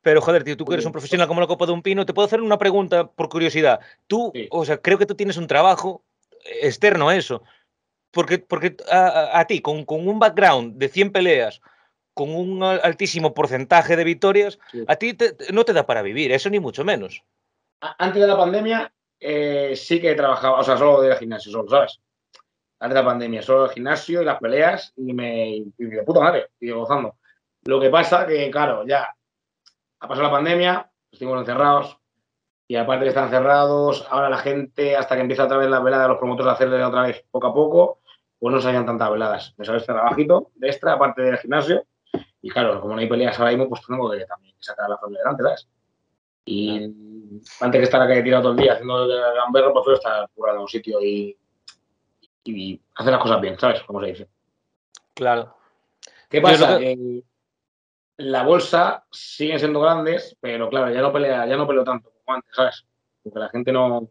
Pero, joder, tío, tú que eres un profesional como la Copa de un Pino, te puedo hacer una pregunta por curiosidad. Tú, sí. o sea, creo que tú tienes un trabajo externo a eso. Porque, porque a, a, a ti, con, con, un background de 100 peleas, con un altísimo porcentaje de victorias, sí. a ti te, no te da para vivir, eso ni mucho menos. Antes de la pandemia eh, sí que trabajaba, o sea, solo de gimnasio, solo, ¿sabes? Antes de la pandemia, solo el gimnasio y las peleas y me y de puta madre, y gozando. Lo que pasa que, claro, ya ha pasado la pandemia, estuvimos encerrados y aparte de estar encerrados, ahora la gente, hasta que empieza otra vez la velada, los promotores a hacerle otra vez poco a poco, pues no se hacían tantas veladas. Me sale este trabajito de extra, aparte del gimnasio. Y claro, como no hay peleas ahora mismo, pues tengo que también sacar la familia delante, ¿sabes? Y antes que estar aquí tirado todo el día haciendo gamberro, prefiero estar currando en un sitio y, y hacer las cosas bien, ¿sabes? Como se dice. Claro. ¿Qué pasa? Que... la bolsa siguen siendo grandes, pero claro, ya no pelea, ya no peleo tanto como antes, ¿sabes? Porque la gente no.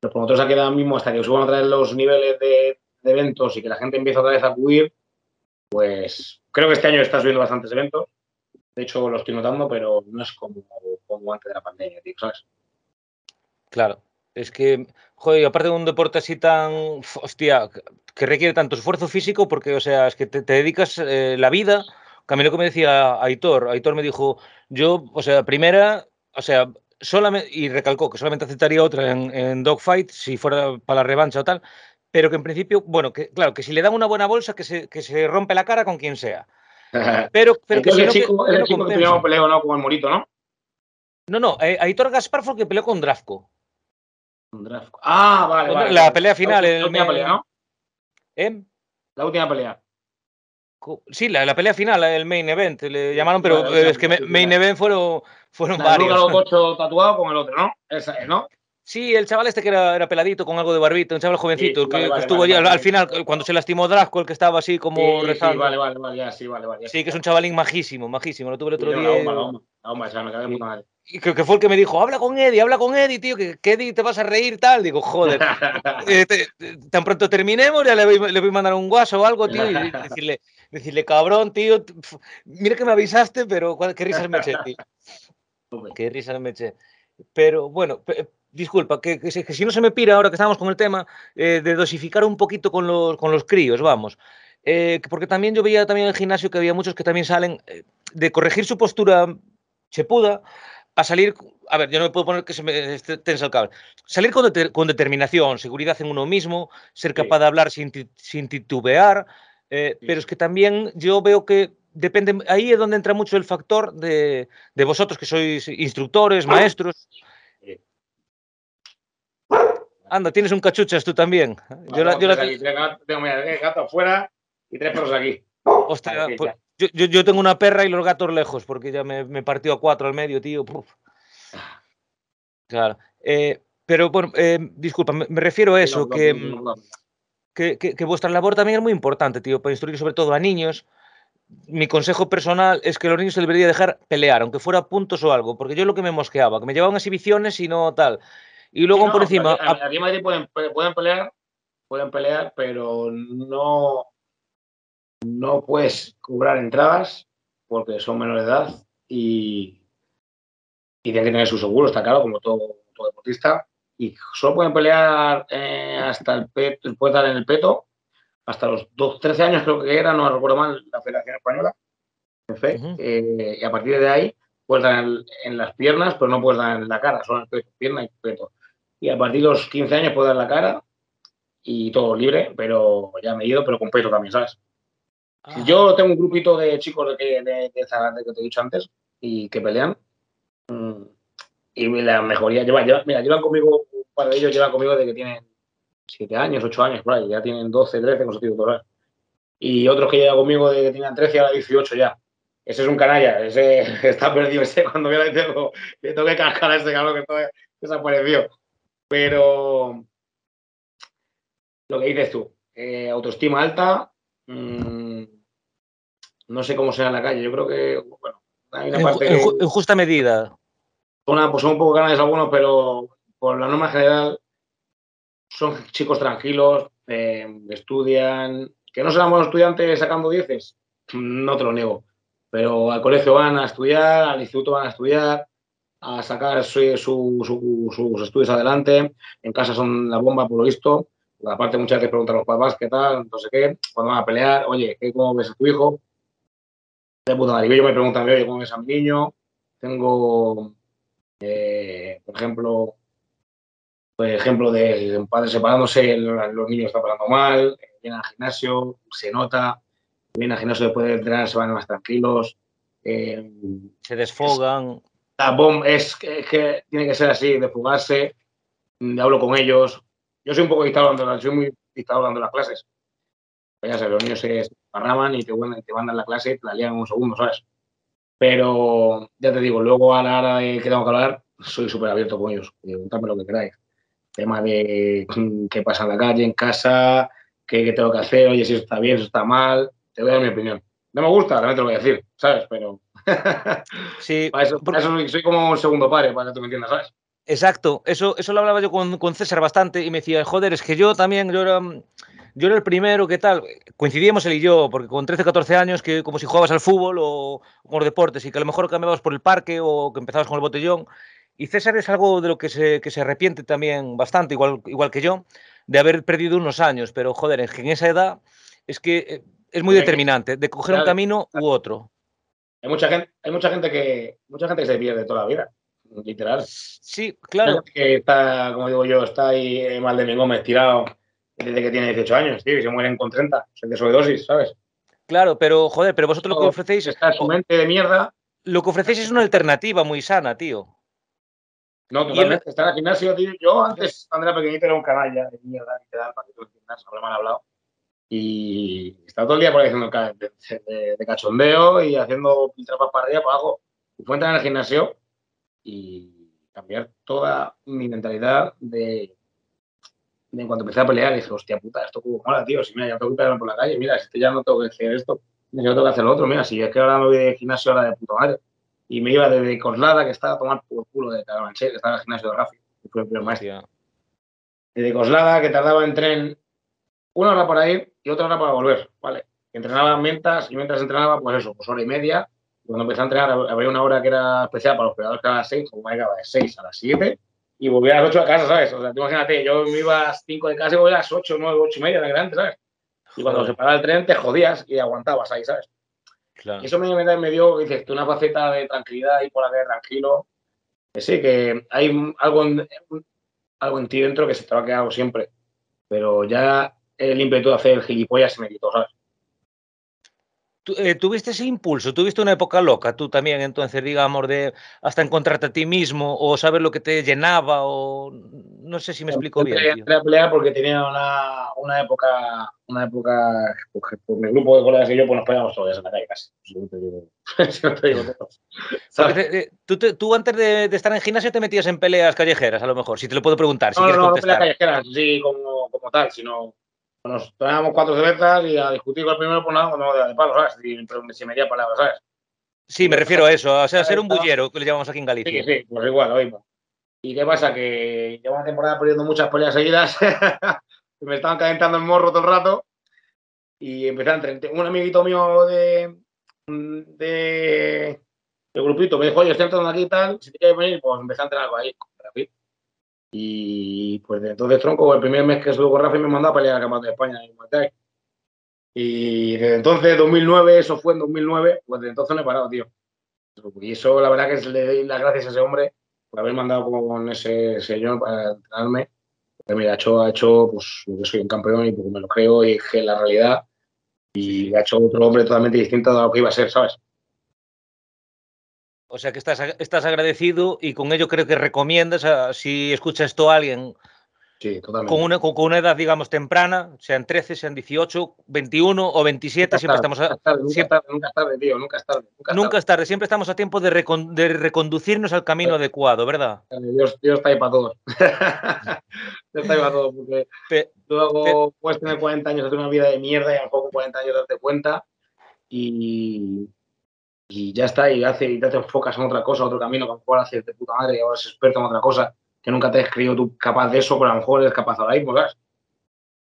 Los promotores aquí ahora mismo, hasta que suban otra vez los niveles de, de, eventos y que la gente empiece otra vez a acudir, pues creo que este año está subiendo bastantes eventos. De hecho, lo estoy notando, pero no es como, antes de la pandemia, tío, ¿sabes? Claro. Es que, joder, aparte de un deporte así tan, hostia, que requiere tanto esfuerzo físico, porque, o sea, es que te, dedicas eh, la vida. Camilo que me decía Aitor, Aitor me dijo, yo, o sea, primera, o sea, solamente, y recalcó que solamente aceptaría otra en Dogfight si fuera para la revancha o tal, pero que en principio, bueno, que claro, que si le dan una buena bolsa, que se, que se rompe la cara con quien sea. Pero, pero que si el chico, que, el chico que peleó, peleó, ¿no? Como el Morito, ¿no? No, no, eh, Aitor Gaspar fue el que peleó con Drafco. Ah, vale, vale. La pelea final. La, la última pelea, ¿no? ¿Eh? La última pelea. Sí, la, la, pelea final, el main event, le llamaron, pero vale, es que main event fueron, fueron varios. Los ocho tatuado con el otro, ¿no? Esa es, ¿no? Sí, el chaval este que era, era, peladito con algo de barbito, un chaval jovencito, sí, que, vale, que, estuvo allí al, al, final, cuando se lastimó Drasco, el que estaba así como sí, rezando. Sí, vale, vale, vale, ya, sí, vale, vale. Sí, que es un chavalín majísimo, majísimo, lo tuve el otro día. Ya me cagué puta madre. Y que, que, fue el que me dijo, habla con Eddie, habla con Eddie, tío, que, que Eddie te vas a reír, tal. Digo, joder, eh, te, te, tan pronto terminemos, ya le voy, le voy a mandar un guaso o algo, tío, y decirle, decirle, cabrón, tío, mira que me avisaste, pero qué risas me eché, tío. Qué risas me eché. Pero bueno, disculpa, que, que, que, si no se me pira ahora que estamos con el tema eh, de dosificar un poquito con los, con los críos, vamos. Eh, porque también yo veía también en el gimnasio que había muchos que también salen eh, de corregir su postura chepuda a salir, a ver, yo no me puedo poner que se me tensa el cable, salir con, de, con determinación, seguridad en uno mismo, ser capaz sí. de hablar sin, sin titubear, sí. pero es que también yo veo que depende, ahí es donde entra mucho el factor de, de vosotros que sois instructores, maestros. Anda, tienes un cachuchas tú también. No, yo, la, yo la... Aquí, tengo mi gato afuera y tres perros aquí. Ostras, pues, yo, yo, yo, tengo una perra y los gatos lejos, porque ya me, me partió a cuatro al medio, tío. Puf. Claro. Eh, pero bueno, eh, disculpa, me, me, refiero a eso, no, que, no, que, que, que, vuestra labor también es muy importante, tío, para instruir sobre todo a niños. Mi consejo personal es que los niños se debería dejar pelear, aunque fuera puntos o algo, porque yo lo que me mosqueaba, que me llevaban exhibiciones y no tal. Y luego por encima. Aquí en Madrid pueden, pueden pelear, pueden pelear, pero no, no puedes cobrar entradas porque son menores de edad y, y tienen que tener su seguro, está claro, como todo, todo deportista. Y solo pueden pelear eh, hasta el peto, puede dar en el peto, hasta los 12, 13 años creo que era, no recuerdo mal, la Federación Española, en fe, uh -huh. eh, y a partir de ahí puedes dar en, en, las piernas, pero no puedes dar en la cara, solo en el pierna y peto. Y a partir de los 15 años puedes dar la cara y todo libre, pero ya medido, pero con peto también, ¿sabes? Ah. Yo tengo un grupito de chicos de, que, de, de que te he dicho antes y que pelean. Mm, y la mejoría lleva, lleva, mira, llevan conmigo, un par de ellos llevan conmigo de que tienen 7 años, 8 años, por ahí, ya tienen 12, 13 consecutivos. Y otros que llevan conmigo de que tenían 13 y ahora 18 ya. Ese es un canalla, ese está perdido, ese cuando veo le tengo, le tengo que cascar a ese cabrón que está desaparecido. Pero lo que dices tú, eh, autoestima alta, mmm, no sé cómo será en la calle, yo creo que, bueno, hay una en, parte... En, en, justa medida. Una, pues son un poco canales algunos, pero por la norma general son chicos tranquilos, eh, estudian, que no serán buenos estudiantes sacando dieces, no te lo niego, pero al colegio van a estudiar, al instituto van a estudiar, a sacar su, su, su, sus estudios adelante, en casa son la bomba por lo visto, aparte muchas veces preguntan a los papás qué tal, no sé qué, cuando van a pelear, oye, ¿cómo ves a tu hijo? De puta madre. Yo me preguntan, oye, ¿cómo ves a mi niño? Tengo, eh, por ejemplo, por ejemplo de padres separándose, los niños están pasando mal, vienen al gimnasio, se nota, vienen al gimnasio después de entrenar, se van más tranquilos. Eh, se desfogan. La bomba es es que, tiene que ser así, desfogarse, hablo con ellos. Yo soy un poco dictador, soy muy dictador dando las clases. Ya sabes, los niños se parraman y te, te mandan la clase y te la lían en un segundo, ¿sabes? Pero ya te digo, luego a la hora de que tengo que hablar, soy súper abierto con ellos. Preguntadme lo que queráis. Tema de qué pasa en la calle, en casa, qué, tengo que hacer, oye, si eso está bien, si está mal. Te voy a dar mi opinión. No me gusta, realmente lo voy a decir, ¿sabes? Pero. Sí. para, eso, soy como un segundo padre, para que tú me entiendas, ¿sabes? Exacto, eso, eso lo hablaba yo con, con, César bastante y me decía, joder, es que yo también, yo era, yo era el primero, ¿qué tal? Coincidíamos él y yo, porque con 13, 14 años, que como si jugabas al fútbol o con los deportes y que a lo mejor cambiabas por el parque o que empezabas con el botellón. Y César es algo de lo que se, que se arrepiente también bastante, igual, igual que yo, de haber perdido unos años, pero joder, es que en esa edad es que eh, es muy determinante, de coger un camino u otro. Hay mucha gente, hay mucha gente que mucha gente que se pierde toda la vida literal. Sí, claro. Que está, como digo yo, está ahí eh, mal de Gómez tirado desde que tiene 18 años, tío, y se mueren con 30, es de sobredosis, ¿sabes? Claro, pero joder, pero vosotros lo que ofrecéis. Está su mente de mierda. Lo que ofrecéis es una alternativa muy sana, tío. No, totalmente. Está en el gimnasio, tío. Yo antes, cuando era pequeñito, era un canalla de mierda, literal, para que tú entiendas, no me han hablado. Y estaba todo el día por ahí haciendo de, de, cachondeo y haciendo trapas para arriba, para abajo. Y fue entrar en el gimnasio y cambiar toda mi mentalidad de, de cuando empecé a pelear. Dije, hostia puta, esto como mola, tío. Si mira, ya tengo que pelearme por la calle, mira, si ya no tengo que hacer esto, yo tengo que hacer lo otro. Mira, si es que ahora me voy de gimnasio ahora de puta madre. Y me iba desde Coslada, que estaba a tomar por culo de Carabanchel, que estaba en el gimnasio de Rafi, que fue el primer maestro. Desde Coslada, que tardaba en tren una hora para ir y otra hora para volver, ¿vale? Entrenaba mientras, y mientras entrenaba, pues eso, pues hora y media, cuando empecé a entrenar, había una hora que era especial para los peleadores que era a las 6, como de 6 a las 7 y volvía a las 8 a casa, ¿sabes? O sea, imagínate, yo me iba a las 5 de casa y volvía a las 8, 9, 8 y media de grande, ¿sabes? Y cuando se paraba el tren te jodías y aguantabas ahí, ¿sabes? Claro. Y eso me, me, dio, dices, una faceta de tranquilidad y por la que tranquilo. Que sí, que hay algo en, algo en ti dentro que se te va a quedar siempre. Pero ya el ímpetu de hacer el gilipollas se me quitó, ¿sabes? Eh, tuviste ese impulso, tuviste una época loca tú también, entonces, digamos, de hasta encontrarte a ti mismo o saber lo que te llenaba o no sé si me explico bien. Entré a pelear porque tenía una, una época, una época, pues, pues, mi grupo de colegas y yo pues nos peleamos todos en la calle casi. tú, tú, antes de, de, estar en gimnasio te metías en peleas callejeras, a lo mejor, si te lo puedo preguntar. Si no, quieres no, no, peleas callejeras, sí, como, como tal, sino nos tomábamos cuatro cervezas y a discutir con el primero, pues nada, cuando pues de palo, ¿sabes? Y se media palabras, ¿sabes? Sí, me refiero a eso, o sea, a ser un bullero, que le llamamos aquí en Galicia. Sí, sí, pues igual, lo mismo. ¿Y qué pasa? Que llevo una temporada perdiendo muchas peleas seguidas, me estaban calentando el morro todo el rato y entrenar. Un amiguito mío de, de, de grupito me dijo, oye, estoy entrando aquí y tal, si te quieres venir, pues empecé a entrenar algo ahí. Y pues de entonces, tronco, el primer mes que estuve con Rafa me mandó a pelear a Campeonato de España en Y desde entonces, 2009, eso fue en 2009, pues desde entonces no he parado, tío. Y eso, la verdad, que le doy las gracias a ese hombre por haber mandado con ese señor para entrenarme. Porque mira, ha hecho, ha hecho, pues, yo soy un campeón y porque me lo creo y es que la realidad. Y ha hecho otro hombre totalmente distinto a lo que iba a ser, ¿sabes? O sea que estás, estás agradecido y con ello creo que recomiendas, si escucha esto a alguien con, una, con, una edad, digamos, temprana, sean 13, sean 18, 21 o 27, siempre estamos a, nunca, siempre, tarde, nunca es tarde, tío, nunca es tarde. Nunca, es tarde, siempre estamos a tiempo de, de reconducirnos al camino adecuado, ¿verdad? Dios, Dios, está ahí para todos. Dios está ahí para todos, porque luego puedes tener 40 años, hacer una vida de mierda y a poco 40 años darte cuenta y, y ya está, y, hace, y te enfocas en otra cosa, otro camino, que a lo mejor haces de puta madre y ahora eres experto en otra cosa, que nunca te has creído tú capaz de eso, pero a lo mejor eres capaz ahora mismo, ¿sabes?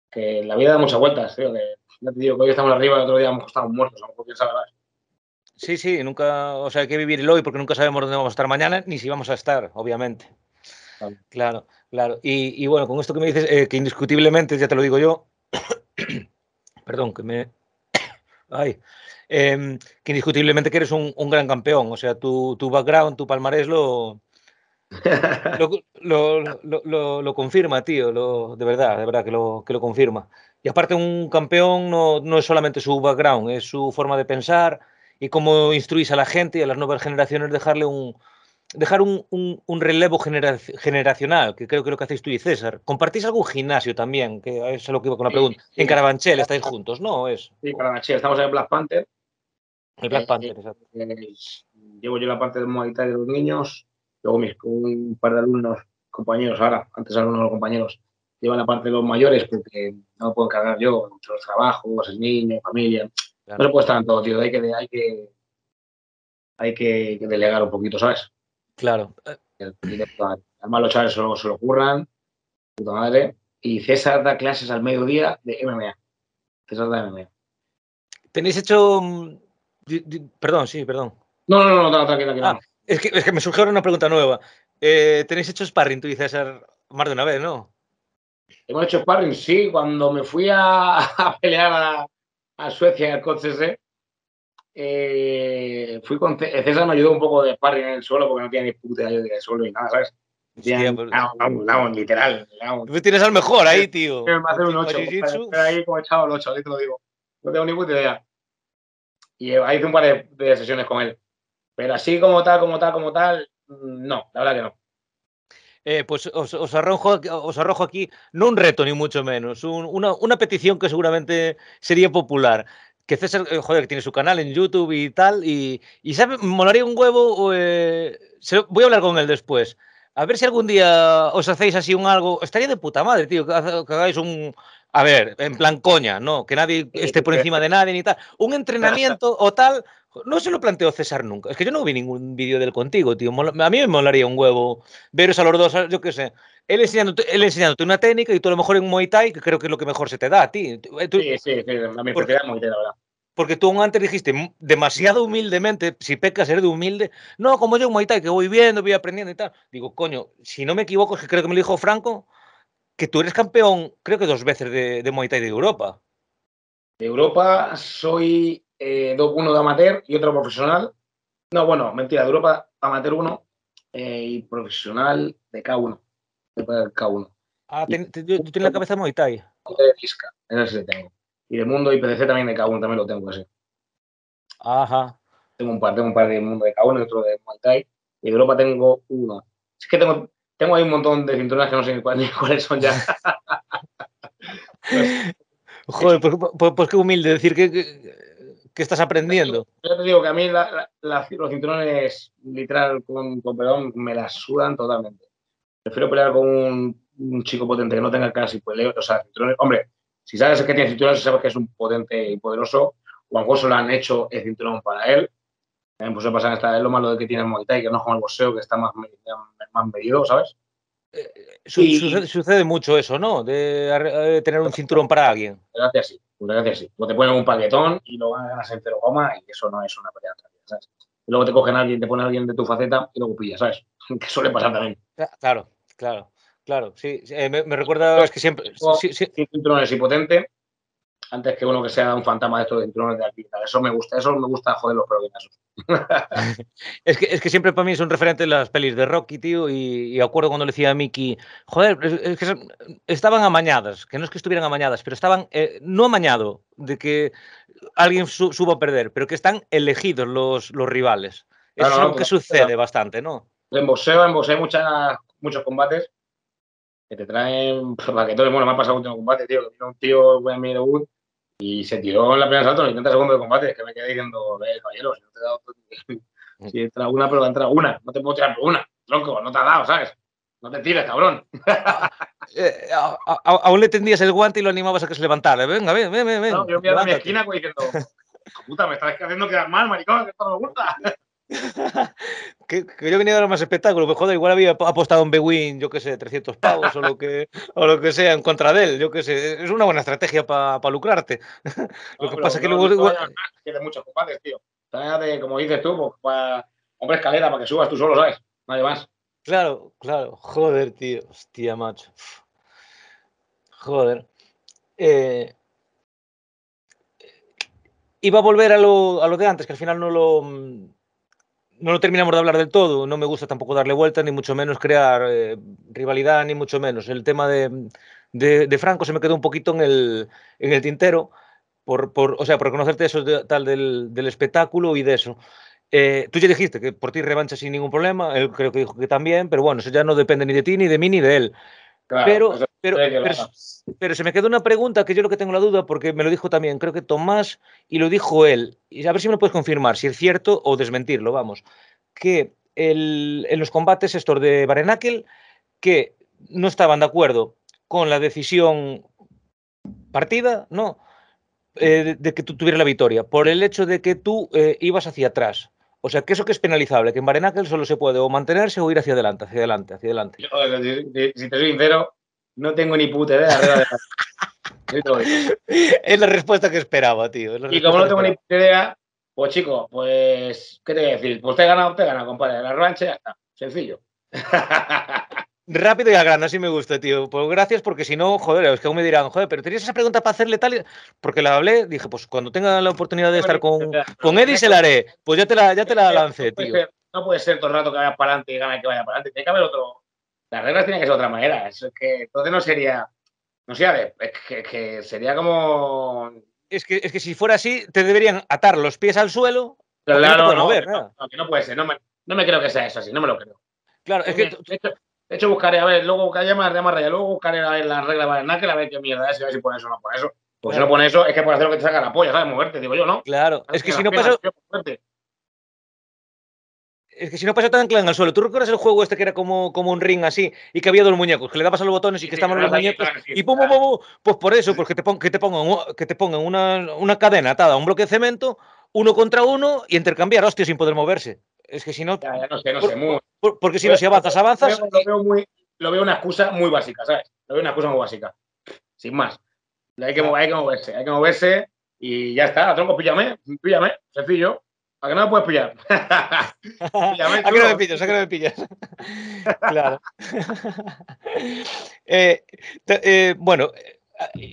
Que la vida da muchas vueltas, tío, que ya te digo que hoy estamos arriba y el otro día hemos estado muertos, a lo mejor quién sabe, ¿sabes? Sí, sí, nunca, o sea, hay que vivir el hoy porque nunca sabemos dónde vamos a estar mañana ni si vamos a estar, obviamente. Claro, claro. Y, y bueno, con esto que me dices, eh, que indiscutiblemente, ya te lo digo yo, perdón, que me... Ay, eh, que indiscutiblemente que eres un, un, gran campeón. O sea, tu, tu background, tu palmarés lo, lo, lo, lo, confirma, tío. de verdad, de verdad que lo, que lo confirma. Y aparte, un campeón no, no es solamente su background, es su forma de pensar y cómo instruís a la gente y a las nuevas generaciones dejarle un, dejar un, un, relevo generacional, que creo que es lo que hacéis tú y César. ¿Compartís algún gimnasio también? Que es lo que iba con la pregunta. en Carabanchel estáis juntos, ¿no? Es... Sí, Carabanchel, estamos en Black Panther. El Black Panther, eh, exacto. Eh, llevo yo la parte del Muay de los niños, luego mis, un par de alumnos, compañeros ahora, antes alumnos los compañeros, llevan la parte de los mayores porque no puedo cargar yo, muchos trabajos, el niño, familia. No se puede estar en todo, tío. Hay que, hay que, hay que, delegar un poquito, ¿sabes? Claro. Además, los chavales se lo, se lo curran, puta madre. Y César da clases al mediodía de MMA. César da MMA. ¿Tenéis hecho. Perdón, sí, perdón. No, no, no, no, tranquila, tranquila. Ah, es, que, es que me surgió una pregunta nueva. Eh, ¿Tenéis hecho sparring tú y César más de una vez, no? Hemos hecho sparring, sí. Cuando me fui a, a pelear a, a Suecia en el coche eh, fui con César me ayudó un poco de sparring en el suelo porque no tenía ni puta idea de suelo ni nada, ¿sabes? Hostia, pues... literal. Tú tienes al mejor ahí, tío. Me hacer un 8. ahí como echado el 8, ahí te lo digo. No tengo ni puta idea. Y ahí hice un par de, sesiones con él. Pero así como tal, como tal, como tal, no, la verdad que no. Eh, pues os, arrojo, os arrojo aquí, no un reto ni mucho menos, un, una, una, petición que seguramente sería popular que César, eh, joder, que tiene su canal en YouTube y tal, y, y ¿sabe? Molaría un huevo, eh, voy a hablar con él después. A ver si algún día os hacéis así un algo, estaría de puta madre, tío, que hagáis un, a ver, en plan coña, ¿no? Que nadie esté por encima de nadie ni tal. Un entrenamiento o tal, no se lo planteó César nunca. Es que yo no vi ningún vídeo del contigo, tío. A mí me molaría un huevo veros a los dos, yo qué sé. Él enseñándote, él enseñándote una técnica y tú a lo mejor en Muay Thai, que creo que es lo que mejor se te da a ti. sí, sí, sí, a mí porque, Muay Thai, la verdad. Porque tú antes dijiste demasiado humildemente, si pecas eres de humilde, no, como yo en Muay Thai, que voy viendo, voy aprendiendo y tal. Digo, coño, si no me equivoco, es que creo que me lo dijo Franco, que tú eres campeón, creo que dos veces de, de Muay Thai de Europa. De Europa soy eh, uno de amateur y otro profesional. No, bueno, mentira, de Europa amateur uno eh, y profesional de K1. De K1. Ah, tú tienes la cabeza de Muay Thai. De Fisca, ese sí tengo. Y de Mundo y PDC también de K1 también lo tengo así. Ajá. Tengo un par, tengo un par de Mundo de K1 y otro de Muay Thai. Y de Europa tengo uno. Es que tengo, tengo ahí un montón de cinturones que no sé ni cuáles, son ya. Joder, pues, pues, pues, qué humilde decir que, que, estás aprendiendo. Yo te digo que a mí los cinturones, literal, con, con perdón, me las sudan totalmente. Prefiero pelear con un, chico potente que no tenga casi peleo. O sea, cinturones. Hombre, si sabes que tiene cinturones, sabes que es un potente y poderoso. Juan José lo han hecho el cinturón para él. También pues pasa esta, es lo malo de que tiene el Muay Thai, que no es como el boxeo, que está más, más medido, ¿sabes? Eh, sucede, mucho eso, ¿no? De, tener un cinturón para alguien. Gracias, sí. Gracias, sí. O te ponen un paquetón y lo van a ganar entero goma y eso no es una pelea ¿sabes? Y luego te cogen a alguien, te ponen a alguien de tu faceta y luego pillas, ¿sabes? Que suele pasar también. Claro, claro, claro. Sí, eh, me, recuerda es que siempre. Sí, sí. cinturones y potente antes que uno que sea un fantasma de estos de cinturones de aquí. Eso me gusta, eso me gusta joder los peregrinos. es, que, es que siempre para mí es un referente las pelis de Rocky, tío, y, acuerdo cuando le decía a Mickey, joder, es, que estaban amañadas, que no es que estuvieran amañadas, pero estaban, eh, no amañado de que alguien suba a perder, pero que están elegidos los, los rivales. Eso es algo que sucede bastante, ¿no? En boxeo, en boxeo hay muchas, muchos combates que te traen paquetones. Bueno, me ha pasado un último combate, tío, que vino un tío en mi debut y se tiró en la primera salto en los 30 segundos de combate, que me quedé diciendo, eh, caballero, si no te he dado si entra una, pero va a entrar una, no te puedo tirar por una, tronco, no te ha dado, ¿sabes? No te tires, cabrón. Eh, aún le tendías el guante y lo animabas a que se levantara. Venga, ven, ven, ven. No, yo me a mi esquina pues, diciendo, puta, me estás haciendo quedar mal, maricón, que esto no me gusta. que, que, yo venía a dar más espectáculo, pues joder, igual había apostado en Bewin, yo qué sé, 300 pavos o lo que, o lo que sea en contra de él, yo qué sé, es una buena estrategia para pa lucrarte. lo que pasa es que luego... Igual... Tiene muchos compadres, tío. De, como dices tú, pues, para, hombre, escalera, para que subas tú solo, ¿sabes? Nadie más. Claro, claro, joder, tío, hostia, macho. Joder. Eh, iba a volver a lo, a lo de antes, que al final no lo no lo terminamos de hablar del todo, no me gusta tampoco darle vuelta, ni mucho menos crear eh, rivalidad, ni mucho menos. El tema de, de, Franco se me quedó un poquito en el, en el tintero, por, por, o sea, por conocerte eso tal del, del, espectáculo y de eso. Eh, tú ya dijiste que por ti revancha sin ningún problema, él creo que dijo que también, pero bueno, eso ya no depende ni de ti, ni de mí, ni de él. Pero, pero, pero, se me quedó una pregunta que yo lo que tengo la duda, porque me lo dijo también, creo que Tomás, y lo dijo él, y a ver si me lo puedes confirmar, si es cierto o desmentirlo, vamos, que el, en los combates estos de Barenakel, que no estaban de acuerdo con la decisión partida, ¿no? Eh, de, que tú tuvieras la victoria, por el hecho de que tú eh, ibas hacia atrás. O sea, que eso que es penalizable, que en Barenakel solo se puede o mantenerse o ir hacia adelante, hacia adelante, hacia adelante. Yo, si te soy sincero, no tengo ni puta idea. es la respuesta que esperaba, tío. Y como no tengo ni puta idea, pues chico, pues, ¿qué te voy a decir? Pues te he ganado, te he ganado, compadre. La revancha ya está. Sencillo. Rápido y a grano, así me gusta, tío. Pues gracias, porque si no, joder, es que aún me dirán, joder, pero tenías esa pregunta para hacerle tal. Porque la hablé, dije, pues cuando tenga la oportunidad de estar con, con Eddie se la haré. Pues ya te la, ya te la lancé, tío. No puede ser todo el rato que vaya para adelante y gane que vaya para adelante. Tiene que haber otro. Las reglas tienen que ser de otra manera. Es que entonces no sería. No sé, es que, que sería como. Es que, es que si fuera así, te deberían atar los pies al suelo. Claro, no, no, no, no, puede ser. No me, no me creo que sea eso así, no me lo creo. Claro, es que. De hecho, buscaré, a ver, luego buscaré más de más raya, luego buscaré a ver las reglas de Nike, a ver qué mierda es, a ver si pone eso o no pone eso. Porque si no pone eso, es que puede hacer lo que te saca la polla, ¿sabes? Moverte, digo yo, ¿no? Claro, es que si no pasa. Es que si no pasa tan claro en el suelo. ¿Tú recuerdas el juego este que era como, como un ring así y que había dos muñecos, que le dabas a los botones y que estaban los muñecos? y pum, pum, pum, Pues por eso, te, pon, que te pongan, que te pongan una, una cadena atada a un bloque de cemento, uno contra uno y intercambiar, hostia, sin poder moverse. Es que si no. Ya, ya no sé, no sé. Muy... porque si no, si avanzas, avanzas. Lo veo, muy, lo veo una excusa muy básica, ¿sabes? Lo veo una excusa muy básica. Sin más. Hay que, hay que moverse, hay que moverse y ya está. A tronco, píllame, píllame, sencillo. ¿A que no me puedes pillar? píllame, ¿A que no me pillas? ¿A que no me pillas? claro. eh, eh, bueno,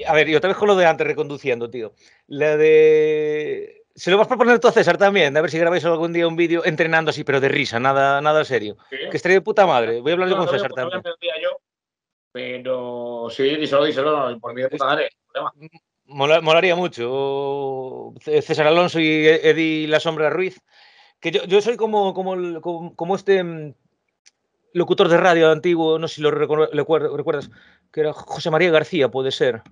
a ver, y otra vez con lo de antes reconduciendo, tío. La de se lo vas a proponer tú a César también, a ver si grabáis algún día un vídeo entrenando así, pero de risa, nada, nada serio. Que estaría de puta madre. Voy a hablar yo con César también. Yo, pero sí, díselo, díselo, por mí de puta madre. molaría mucho. César Alonso y Eddie La Sombra Ruiz. Que yo, yo soy como, como, como, este mm, locutor de radio antiguo, no sé si lo recuerdas, que era José María García, puede ser,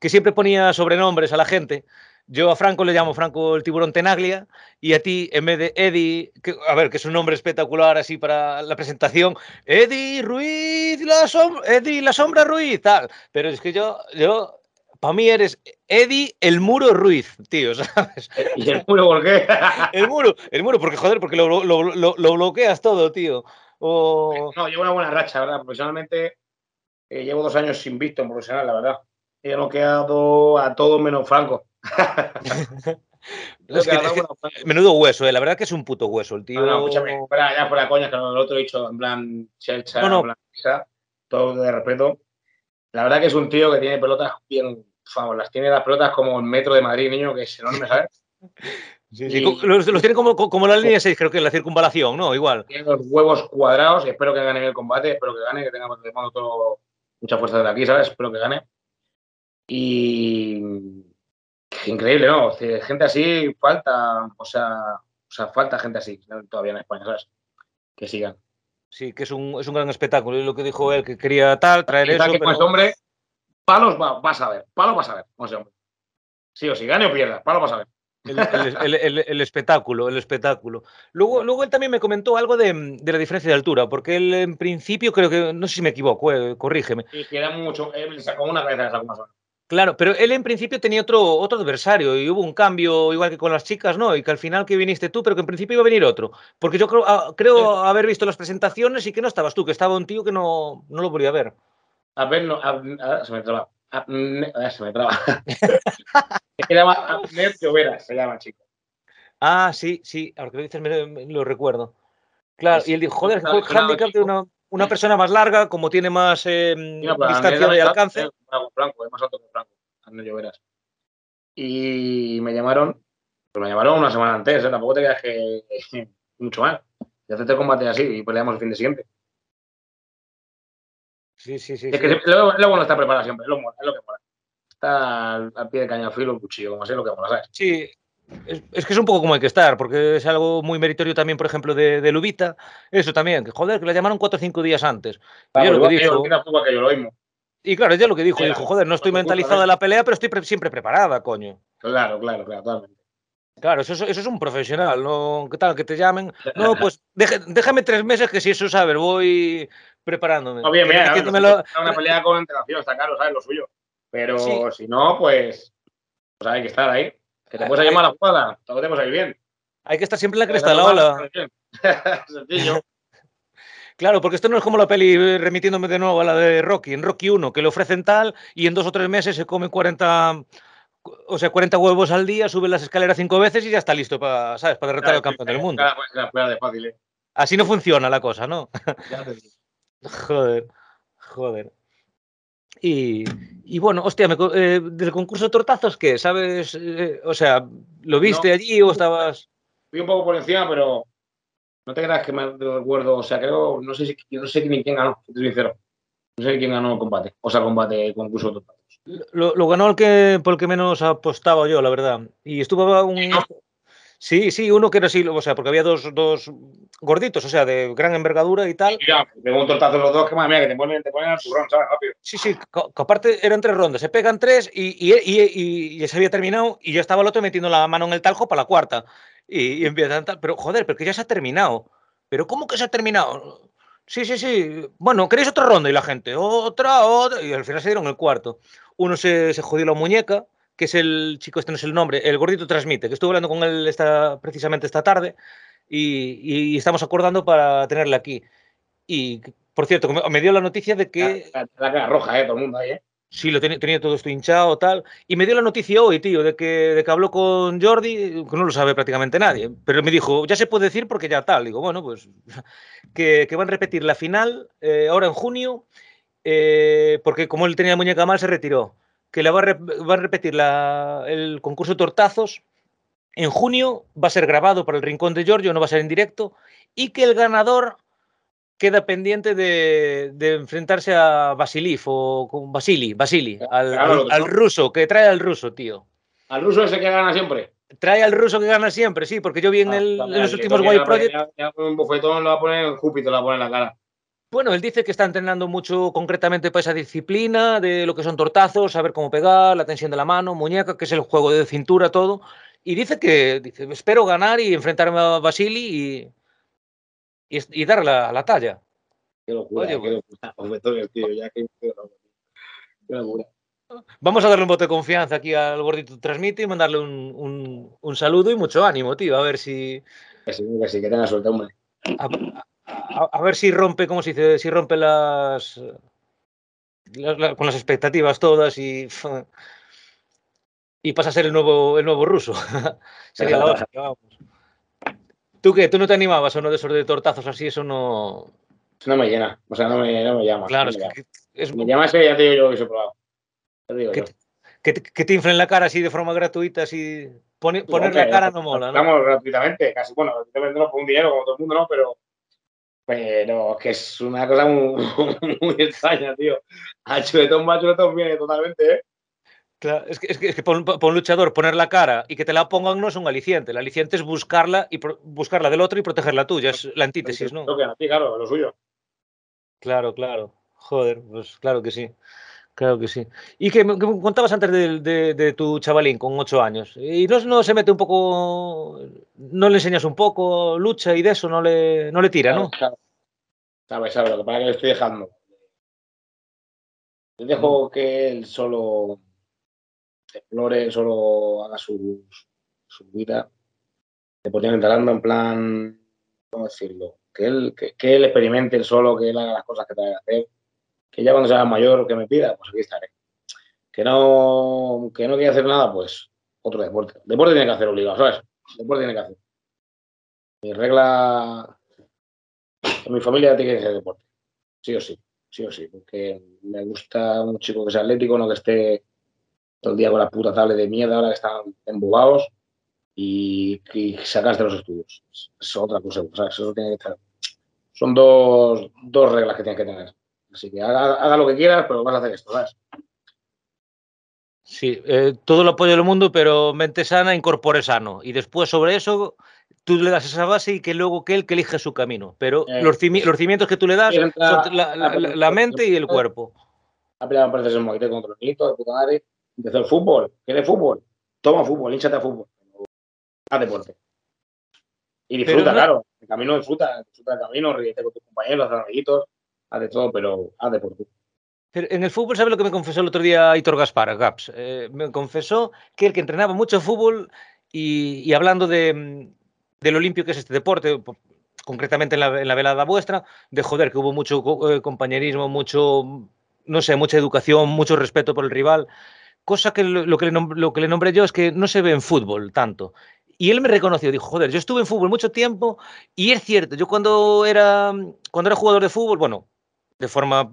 que siempre ponía sobrenombres a la gente yo a Franco le llamo Franco el tiburón Tenaglia y a ti, en vez de Eddie, a ver, que es un nombre espectacular así para la presentación, Eddie Ruiz, la sombra, Eddie la sombra Ruiz, tal. Pero es que yo, yo, para mí eres Eddie el muro Ruiz, tío, ¿sabes? ¿Y el muro por qué? el muro, el muro, porque joder, porque lo, lo, bloqueas todo, tío. No, llevo una buena racha, ¿verdad? Profesionalmente eh, llevo dos años sin visto en profesional, la verdad. He bloqueado a todo menos Franco. menudo hueso, eh. la verdad que es un puto hueso el tío. No, no, escúchame, ya por la coña, que lo otro he dicho en plan chelcha, no, en plan todo de respeto. La verdad que es un tío que tiene pelotas bien, vamos, las tiene las pelotas como el metro de Madrid, niño, que es enorme, ¿sabes? Sí, sí. Los, tiene como, como la línea 6, creo que la circunvalación, ¿no? Igual. Tiene los huevos cuadrados, espero que gane el combate, espero que gane, que tenga todo, mucha fuerza de aquí, ¿sabes? Espero que gane. Y increíble, ¿no? Gente así falta, o sea, o sea, falta gente así todavía en España, ¿sabes? Que sigan. Sí, que es un, es un gran espectáculo. Y lo que dijo él, que quería tal, traer eso. Que pero... hombre, palos va, vas a ver, palos vas a ver ese hombre. Sí o sí, gane o pierda, palos vas a ver. El, el, el, espectáculo, el espectáculo. Luego, luego él también me comentó algo de, de, la diferencia de altura, porque él en principio creo que, no sé si me equivoco, eh, corrígeme. Sí, que era mucho, él sacó una cabeza, sacó más Claro, pero él en principio tenía otro, otro adversario y hubo un cambio igual que con las chicas, ¿no? Y que al final que viniste tú, pero que en principio iba a venir otro. Porque yo creo, ah, creo haber visto las presentaciones y que no estabas tú, que estaba un tío que no, no lo podía ver. A ver, no, a, se me traba. A, se me traba. se llama Abner Llovera, se llama chico. Ah, sí, sí, ahora que lo dices me, lo recuerdo. Claro, y él dijo, joder, fue el handicap de una, una persona más larga, como tiene más eh, distancia de alcance. Franco, es más alto que Franco, Lloveras. Y me llamaron, pues me llamaron una semana antes, ¿eh? tampoco te quedas que mucho más. Y haces el combate así y peleamos el fin de siguiente. Sí, sí, sí. Es que luego, no está preparado siempre, es lo, es lo que mola. Está al, pie de caña filo el cuchillo, como así lo que mola, ¿sabes? Sí, Es, que es un poco como hay que estar, porque es algo muy meritorio también, por ejemplo, de, de Lubita. Eso también, que joder, que la llamaron cuatro o cinco días antes. y, lo que dijo, que yo lo y claro, ella lo que dijo, dijo, joder, no estoy mentalizada en la pelea, pero estoy siempre preparada, coño. Claro, claro, claro, totalmente. Claro, eso, eso, es un profesional, ¿no? ¿Qué tal? Que te llamen. No, pues déjame tres meses que si eso sabes, voy preparándome. No, bien, mira, una pelea con antelación, está claro, ¿sabes? Lo suyo. Pero si no, pues, pues hay que estar ahí. Que te puedes llamar a la jugada, todo tenemos ahí bien. Hay que estar siempre en la cresta de la ola. Sencillo. Claro, porque esto no es como la peli, eh, remitiéndome de nuevo a la de Rocky, en Rocky 1, que le ofrecen tal y en dos o tres meses se come 40, o sea, 40 huevos al día, sube las escaleras cinco veces y ya está listo para, ¿sabes? Para derrotar al campeón del mundo. de fácil, ¿eh? Así no funciona la cosa, ¿no? joder, joder. Y, y, bueno, hostia, eh, del concurso de tortazos, ¿qué? ¿Sabes? Eh, o sea, ¿lo viste allí o estabas...? Fui un poco por encima, pero no te creas que me recuerdo. O sea, creo, no sé no sé ni quién ganó, te soy sincero. No sé quién ganó el combate, o sea, combate, concurso de tortazos. Lo, lo, ganó el que, por el que menos apostaba yo, la verdad. Y estuvo un... Sí, sí, uno que era así, o sea, porque había dos, dos gorditos, o sea, de gran envergadura y tal. Ya, de un tortazo los dos, que madre mía, que te ponen, te ponen al turrón, ¿sabes? Rápido. Sí, sí, que, aparte eran tres rondas, se pegan tres y, y, y, ya se había terminado y ya estaba el otro metiendo la mano en el taljo para la cuarta. Y, y empiezan tal, pero joder, porque ya se ha terminado. ¿Pero cómo que se ha terminado? Sí, sí, sí. Bueno, ¿queréis otra ronda? Y la gente, otra, otra. Y al final se dieron el cuarto. Uno se, se jodió la muñeca que es el chico, este no es el nombre, el gordito transmite, que estuve hablando con él esta, precisamente esta tarde y, estamos acordando para tenerle aquí. Y, por cierto, me dio la noticia de que... La, cara roja, ¿eh? Todo el mundo ahí, ¿eh? Sí, lo tenía, tenía, todo esto hinchado, tal. Y me dio la noticia hoy, tío, de que, de que habló con Jordi, que no lo sabe prácticamente nadie, pero me dijo, ya se puede decir porque ya tal. Digo, bueno, pues que, que van a repetir la final eh, ahora en junio, eh, porque como él tenía muñeca mal, se retiró que la va, a, repetir el concurso de tortazos en junio, va a ser grabado por el Rincón de Giorgio, no va a ser en directo, y que el ganador queda pendiente de, enfrentarse a Basiliv o con Basili, Basili, al, ruso, que trae al ruso, tío. ¿Al ruso ese que gana siempre? Trae al ruso que gana siempre, sí, porque yo vi en, ah, los últimos Project. un bofetón lo va a poner Júpiter, lo va a poner en la cara. Bueno, él dice que está entrenando mucho concretamente para esa disciplina, de lo que son tortazos, saber cómo pegar, la tensión de la mano, muñeca, que es el juego de cintura, todo. Y dice que dice, espero ganar y enfrentarme a Basili y, y, dar la, la, talla. Qué locura, qué locura. tío, ya qué locura. Vamos a darle un voto de confianza aquí al gordito Transmite y mandarle un, un, un, saludo y mucho ánimo, tío. A ver si. Que tenga suerte, hombre a, ver si rompe, ¿cómo se dice? Si rompe las, con las expectativas todas y, y pasa a ser el nuevo, el nuevo ruso. Sería la vamos. ¿Tú qué? ¿Tú no te animabas o no de esos de tortazos así? Eso no. Eso no me llena. O sea, no me, no me llama. Claro, es que. Es... Me llama ese, ya te digo yo que he probado. Te digo que, Que, que, te inflen la cara así de forma gratuita, así. poner la cara no mola, ¿no? Estamos gratuitamente, casi. Bueno, gratuitamente no por un dinero como todo el mundo, ¿no? Pero pero que es una cosa muy, muy extraña, tío. A chuletón va chuletón viene totalmente, ¿eh? Claro, es que, es que, es que para, un, luchador poner la cara y que te la pongan no es un aliciente. El aliciente es buscarla y pro, buscarla del otro y proteger la tuya. Es la antítesis, ¿no? Lo que a ti, claro, lo suyo. Claro, claro. Joder, pues claro que sí. Claro que sí. Y que me, contabas antes de, de, de, tu chavalín con ocho años. ¿Y no, no, se mete un poco, no le enseñas un poco lucha y de eso no le, no le tira, ¿no? Claro. Sabes, sabes, lo que pasa es que le estoy dejando. Le dejo que él solo explore, solo haga su, su vida. Deportivamente hablando, en plan, ¿cómo decirlo? Que él, que, que él experimente solo, que él haga las cosas que tenga que hacer que ya cuando sea mayor que me pida, pues aquí estaré. Que no, que no quiere hacer nada, pues otro deporte. Deporte tiene que hacer obligado, ¿sabes? Deporte tiene que hacer. Mi regla, en mi familia tiene que hacer deporte. Sí o sí, sí o sí. Porque me gusta un chico que sea atlético, no que esté todo el día con la puta tablet de mierda ahora que están embobados y, y sacas de los estudios. Es otra cosa. Eso tiene que estar. Son dos, dos reglas que tiene que tener. Así que haga, haga, lo que quieras, pero vas a hacer esto, ¿sabes? Sí, eh, todo el apoyo del mundo, pero mente sana, incorpore sano. Y después sobre eso, tú le das esa base y que luego que él que elige su camino. Pero Eh, los, cimi- los cimientos que tú le das son la, la- la- la mente y el cuerpo. Ha peleado proceso en Moite contra los niños, de puta madre. Empezó el fútbol. ¿Quieres fútbol? Toma fútbol, hinchate a fútbol. Haz deporte. Y disfruta, no- claro. El camino disfruta, disfruta del camino, ríete con tus compañeros, haz amiguitos, haz de todo, pero haz deporte. Pero en el fútbol, ¿sabe lo que me confesó el otro día Aitor Gaspar, Gaps? Eh, me confesó que él que entrenaba mucho fútbol y, y hablando de, mm, de lo limpio que es este deporte, po- concretamente en la, en la velada vuestra, de joder, que hubo mucho eh, compañerismo, mucho, no sé, mucha educación, mucho respeto por el rival, cosa que lo, lo que le nom- lo que le nombré yo es que no se ve en fútbol tanto. Y él me reconoció, dijo, joder, yo estuve en fútbol mucho tiempo y es cierto, yo cuando era, cuando era jugador de fútbol, bueno, de forma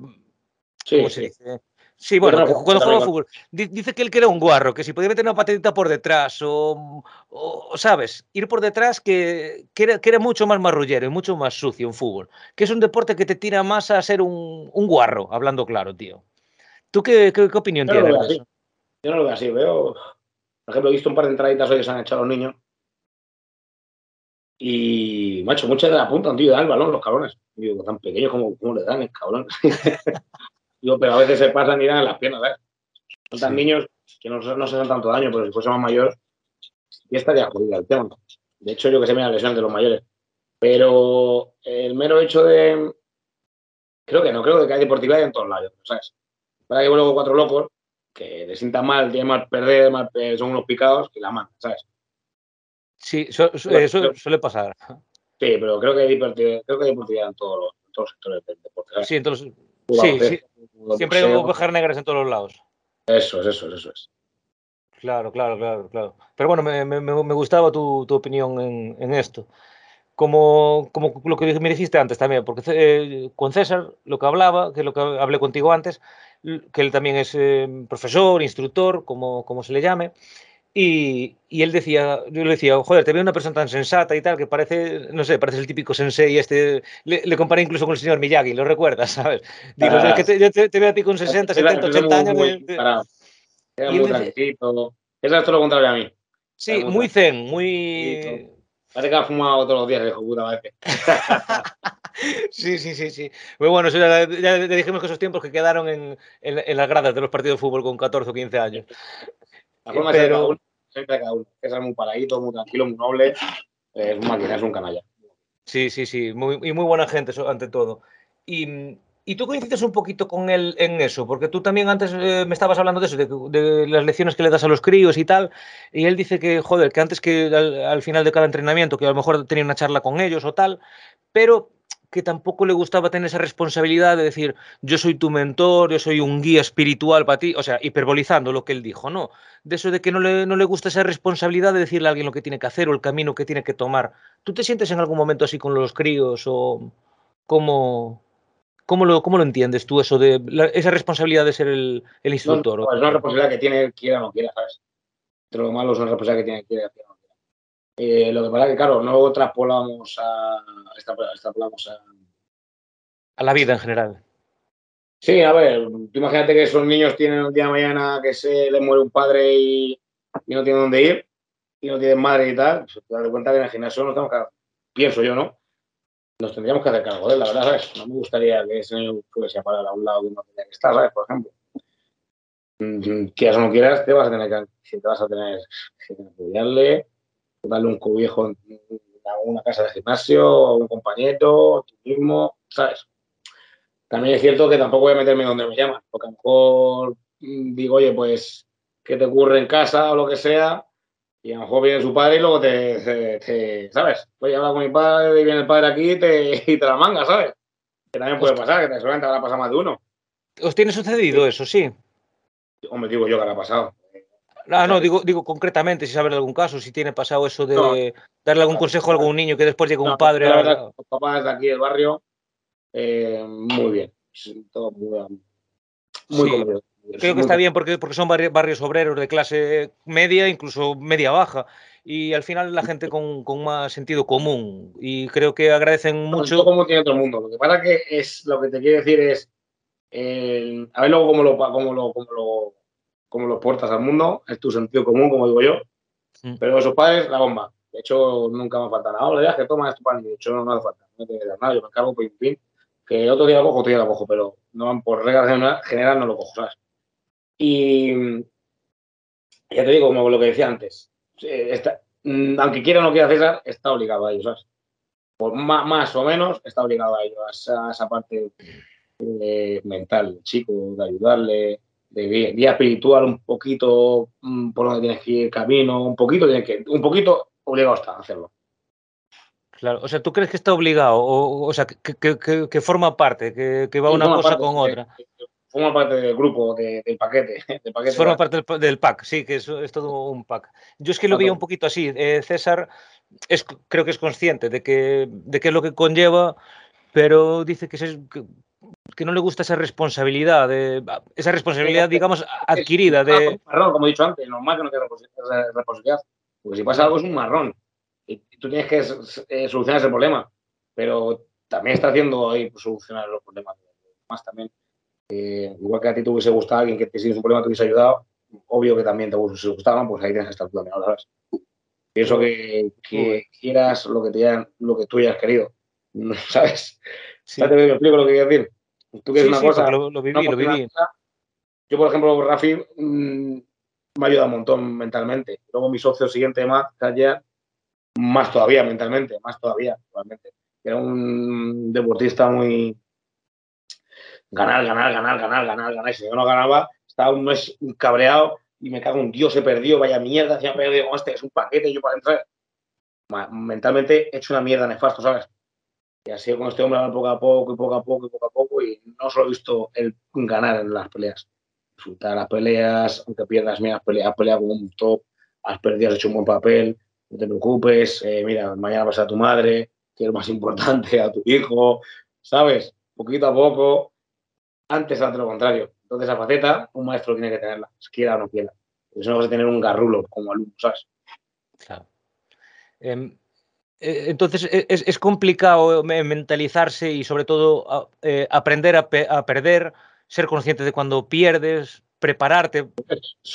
Sí, ¿Cómo se dice? Sí, bueno, no cuando jugaba fútbol. Di- Dice que él que era un guarro, que si podía meter una patadita por detrás o, ¿sabes? Ir por detrás, que, que, era, que era mucho más marrullero y mucho más sucio en fútbol. Que es un deporte que te tira más a ser un, un guarro, hablando claro, tío. ¿Tú qué, qué, qué opinión Yo tienes de eso? Yo no lo veo así. Veo, por ejemplo, he visto un par de entraditas hoy que se han echado los niños. Y, macho, muchas de la punta, tío, dan el balón los cabrones. Digo, tan pequeños como, como le dan el cabrón. digo, pero a veces se pasan y dan en las piernas, ¿sabes? Son tan Sí. niños que no, se- no se hacen tanto daño, pero si fuese más mayor, ya estaría jodido el tema. De hecho, yo que sé, me las lesiones de los mayores. Pero el mero hecho de. Creo que no, creo que hay deportividad en todos lados, ¿sabes? Para que luego cuatro locos que le sientan mal, tienen mal perder, mal, eh, son unos picados y la mano, ¿sabes? Sí, su- su- Bueno, eso yo- suele pasar. Sí, pero creo que hay deportividad, creo que hay en todos los, en todos los sectores del deporte. ¿sabes? Sí, entonces, sí, sí, siempre hay ovejas negras en todos los lados. Eso es, eso es, eso es. Claro, claro, claro, claro. Pero bueno, me, me- me- gustaba tu, tu opinión en, en esto. Como, como lo que me dijiste antes también, porque eh, con César lo que hablaba, que lo que hablé contigo antes, que él también es eh, profesor, instructor, como, como se le llame, y, y él decía, yo le decía, joder, te veo una persona tan sensata y tal, que parece, no sé, parece el típico sensei este, le, le comparé incluso con el señor Miyagi, lo recuerdas, ¿sabes? Digo, Ah. es que te, yo te, te veo a ti con 60, Era- 70, era 80 muy- años. muy de- de- parado. Era muy él dice- tranquilo. Eso es todo lo contrario a mí. Sí, muy muy zen, muy... tranquilo. Parece que ha fumado todos los días, hijo puta, parece. Sí, sí, sí, sí. Muy bueno, eso ya, ya dijimos que esos tiempos que quedaron en, en, en las gradas de los partidos de fútbol con 14 o 15 años. La forma de ser de Pero- cada uno, ser de cada uno. Es muy paradito, muy tranquilo, muy noble. Es un máquina, es un canalla. Sí, sí, sí, muy, y muy buena gente ante todo. Y, y tú coincides un poquito con él en eso, porque tú también antes eh, me estabas hablando de eso, de las lecciones que le das a los críos y tal, y él dice que, joder, que antes que al, al final de cada entrenamiento, que a lo mejor tenía una charla con ellos o tal, pero que tampoco le gustaba tener esa responsabilidad de decir, yo soy tu mentor, yo soy un guía espiritual para ti, o sea, hiperbolizando lo que él dijo, ¿no? De eso de que no le, no le gusta esa responsabilidad de decirle a alguien lo que tiene que hacer o el camino que tiene que tomar. ¿Tú te sientes en algún momento así con los críos o cómo, cómo, lo, cómo lo entiendes tú eso de la- esa responsabilidad de ser el, el instructor? no, es una responsabilidad que tiene, quiera o no quiera, ¿sabes? Pero lo malo es una responsabilidad que tiene, quiera o no quiera. Eh, lo que pasa es que, claro, no traspolamos a. extrapo- Extrapolamos a. A la vida en general. Sí, a ver, tú imagínate que esos niños tienen un día de mañana que se les muere un padre y, y no tienen dónde ir, y no tienen madre y tal, pues te das cuenta que en el gimnasio tenemos que, pienso yo, ¿no? Nos tendríamos que hacer cargo de él, la verdad, ¿sabes? No me gustaría que ese niño fuese a parar a un lado que no tenía que estar, ¿sabes? Por ejemplo. Mm, Quieras o no quieras, te vas a tener que, si te vas a tener que apoyarle, darle un cobijo en una casa de gimnasio, un compañero, tú mismo, ¿sabes? También es cierto que tampoco voy a meterme donde me llaman, porque a lo mejor mm, digo, oye, pues, ¿qué te ocurre en casa o lo que sea? Y a lo mejor viene su padre y luego te, te- te- ¿sabes? Voy a hablar con mi padre y viene el padre aquí y te, y te la manga, ¿sabes? Que también puede pasar, que te seguramente habrá pasado más de uno. ¿Os tiene sucedido eso? Sí. Hombre, digo yo que habrá pasado. Ah, no, digo, digo concretamente, si sabes de algún caso, si tiene pasado eso de No. darle algún consejo a algún niño que después llega un No, padre la verdad, los papás de aquí del barrio, eh, muy bien. Todo muy, muy Sí. Creo que está bien porque, porque son barri- barrios obreros de clase media, incluso media baja. Y al final la gente con, con más sentido común. Y creo que agradecen mucho mucho. como tiene otro mundo. Lo que pasa que es lo que te quiero decir es eh, a ver luego cómo lo, cómo lo, cómo lo, como los puertas al mundo, es tu sentido común, como digo yo. Mm. Pero esos padres, la bomba. De hecho, nunca me falta nada. Ahora ya que toma esto pan. De hecho, no, me hace falta. No te nada. Yo me encargo, por fin. Que otro día lo cojo, otro día lo cojo. Pero no, por regla general no lo cojo, ¿sabes? Y ya te digo, como lo que decía antes. Está, mm, aunque quiera o no quiera César, está obligado a ello, ¿sabes? Por más, más o menos está obligado a ello, a esa, esa parte eh, mental, chico, de ayudarle, de guía, espiritual, un poquito mm, por donde tienes que ir, camino, un poquito tienes que, un poquito obligado está a hacerlo. Claro, o sea, ¿tú crees que está obligado? O, o sea, que, que, que, forma parte, que, va una cosa con otra. forma parte del grupo, del, paquete, del paquete. Forma parte del, pack, sí, que es, es, todo un pack. Yo es que lo vi un poquito así. Eh, César es, creo que es consciente de que, de qué es lo que conlleva, pero dice que, es, que no le gusta esa responsabilidad, de, esa responsabilidad, digamos, adquirida. De... Marrón, como he dicho antes, normal que no tenga responsabilidad. Porque si pasa algo es un marrón. Y tú tienes que eh, solucionar ese problema. Pero también está haciendo ahí pues, solucionar los problemas más también. Eh, igual que a ti te hubiese gustado alguien que te si un problema te hubiese ayudado, obvio que también te hubiese gustado, pues ahí tienes que estar tú también, ¿sabes? Pienso que, que quieras lo que, te lo que tú hayas querido, ¿sabes? Sí. ¿Te explico lo que quiero decir? Tú quieres una cosa. Lo, lo, viví, lo viví. Yo, por ejemplo, Rafi mmm, me ha ayudado un montón mentalmente. Luego mi socio siguiente, Matt Kajer, más todavía mentalmente, más todavía, realmente. Era un deportista muy. Ganar, ganar, ganar, ganar, ganar, ganar. Y si yo no ganaba, estaba un mes cabreado y me cago en Dios, he perdido, vaya mierda, se ha perdido, este es un paquete, yo para entrar. Mentalmente he hecho una mierda nefasto, ¿sabes? Y así con este hombre poco a poco y poco a poco y poco a poco y no solo he visto el ganar en las peleas. Disfrutar las peleas, aunque pierdas, mira, has peleado, has peleado con un top, has perdido, has hecho un buen papel, no te preocupes, eh, mira, mañana vas a tu madre, que es lo más importante, a tu hijo, ¿sabes? Poquito a poco, antes de lo contrario. Entonces, esa faceta, un maestro tiene que tenerla, quiera o no quiera. Eso no vas a tener un garrulo como alumno, ¿sabes? Claro. Eh, entonces e, es, complicado mentalizarse y sobre todo eh, aprender a, perder, ser consciente de cuando pierdes, prepararte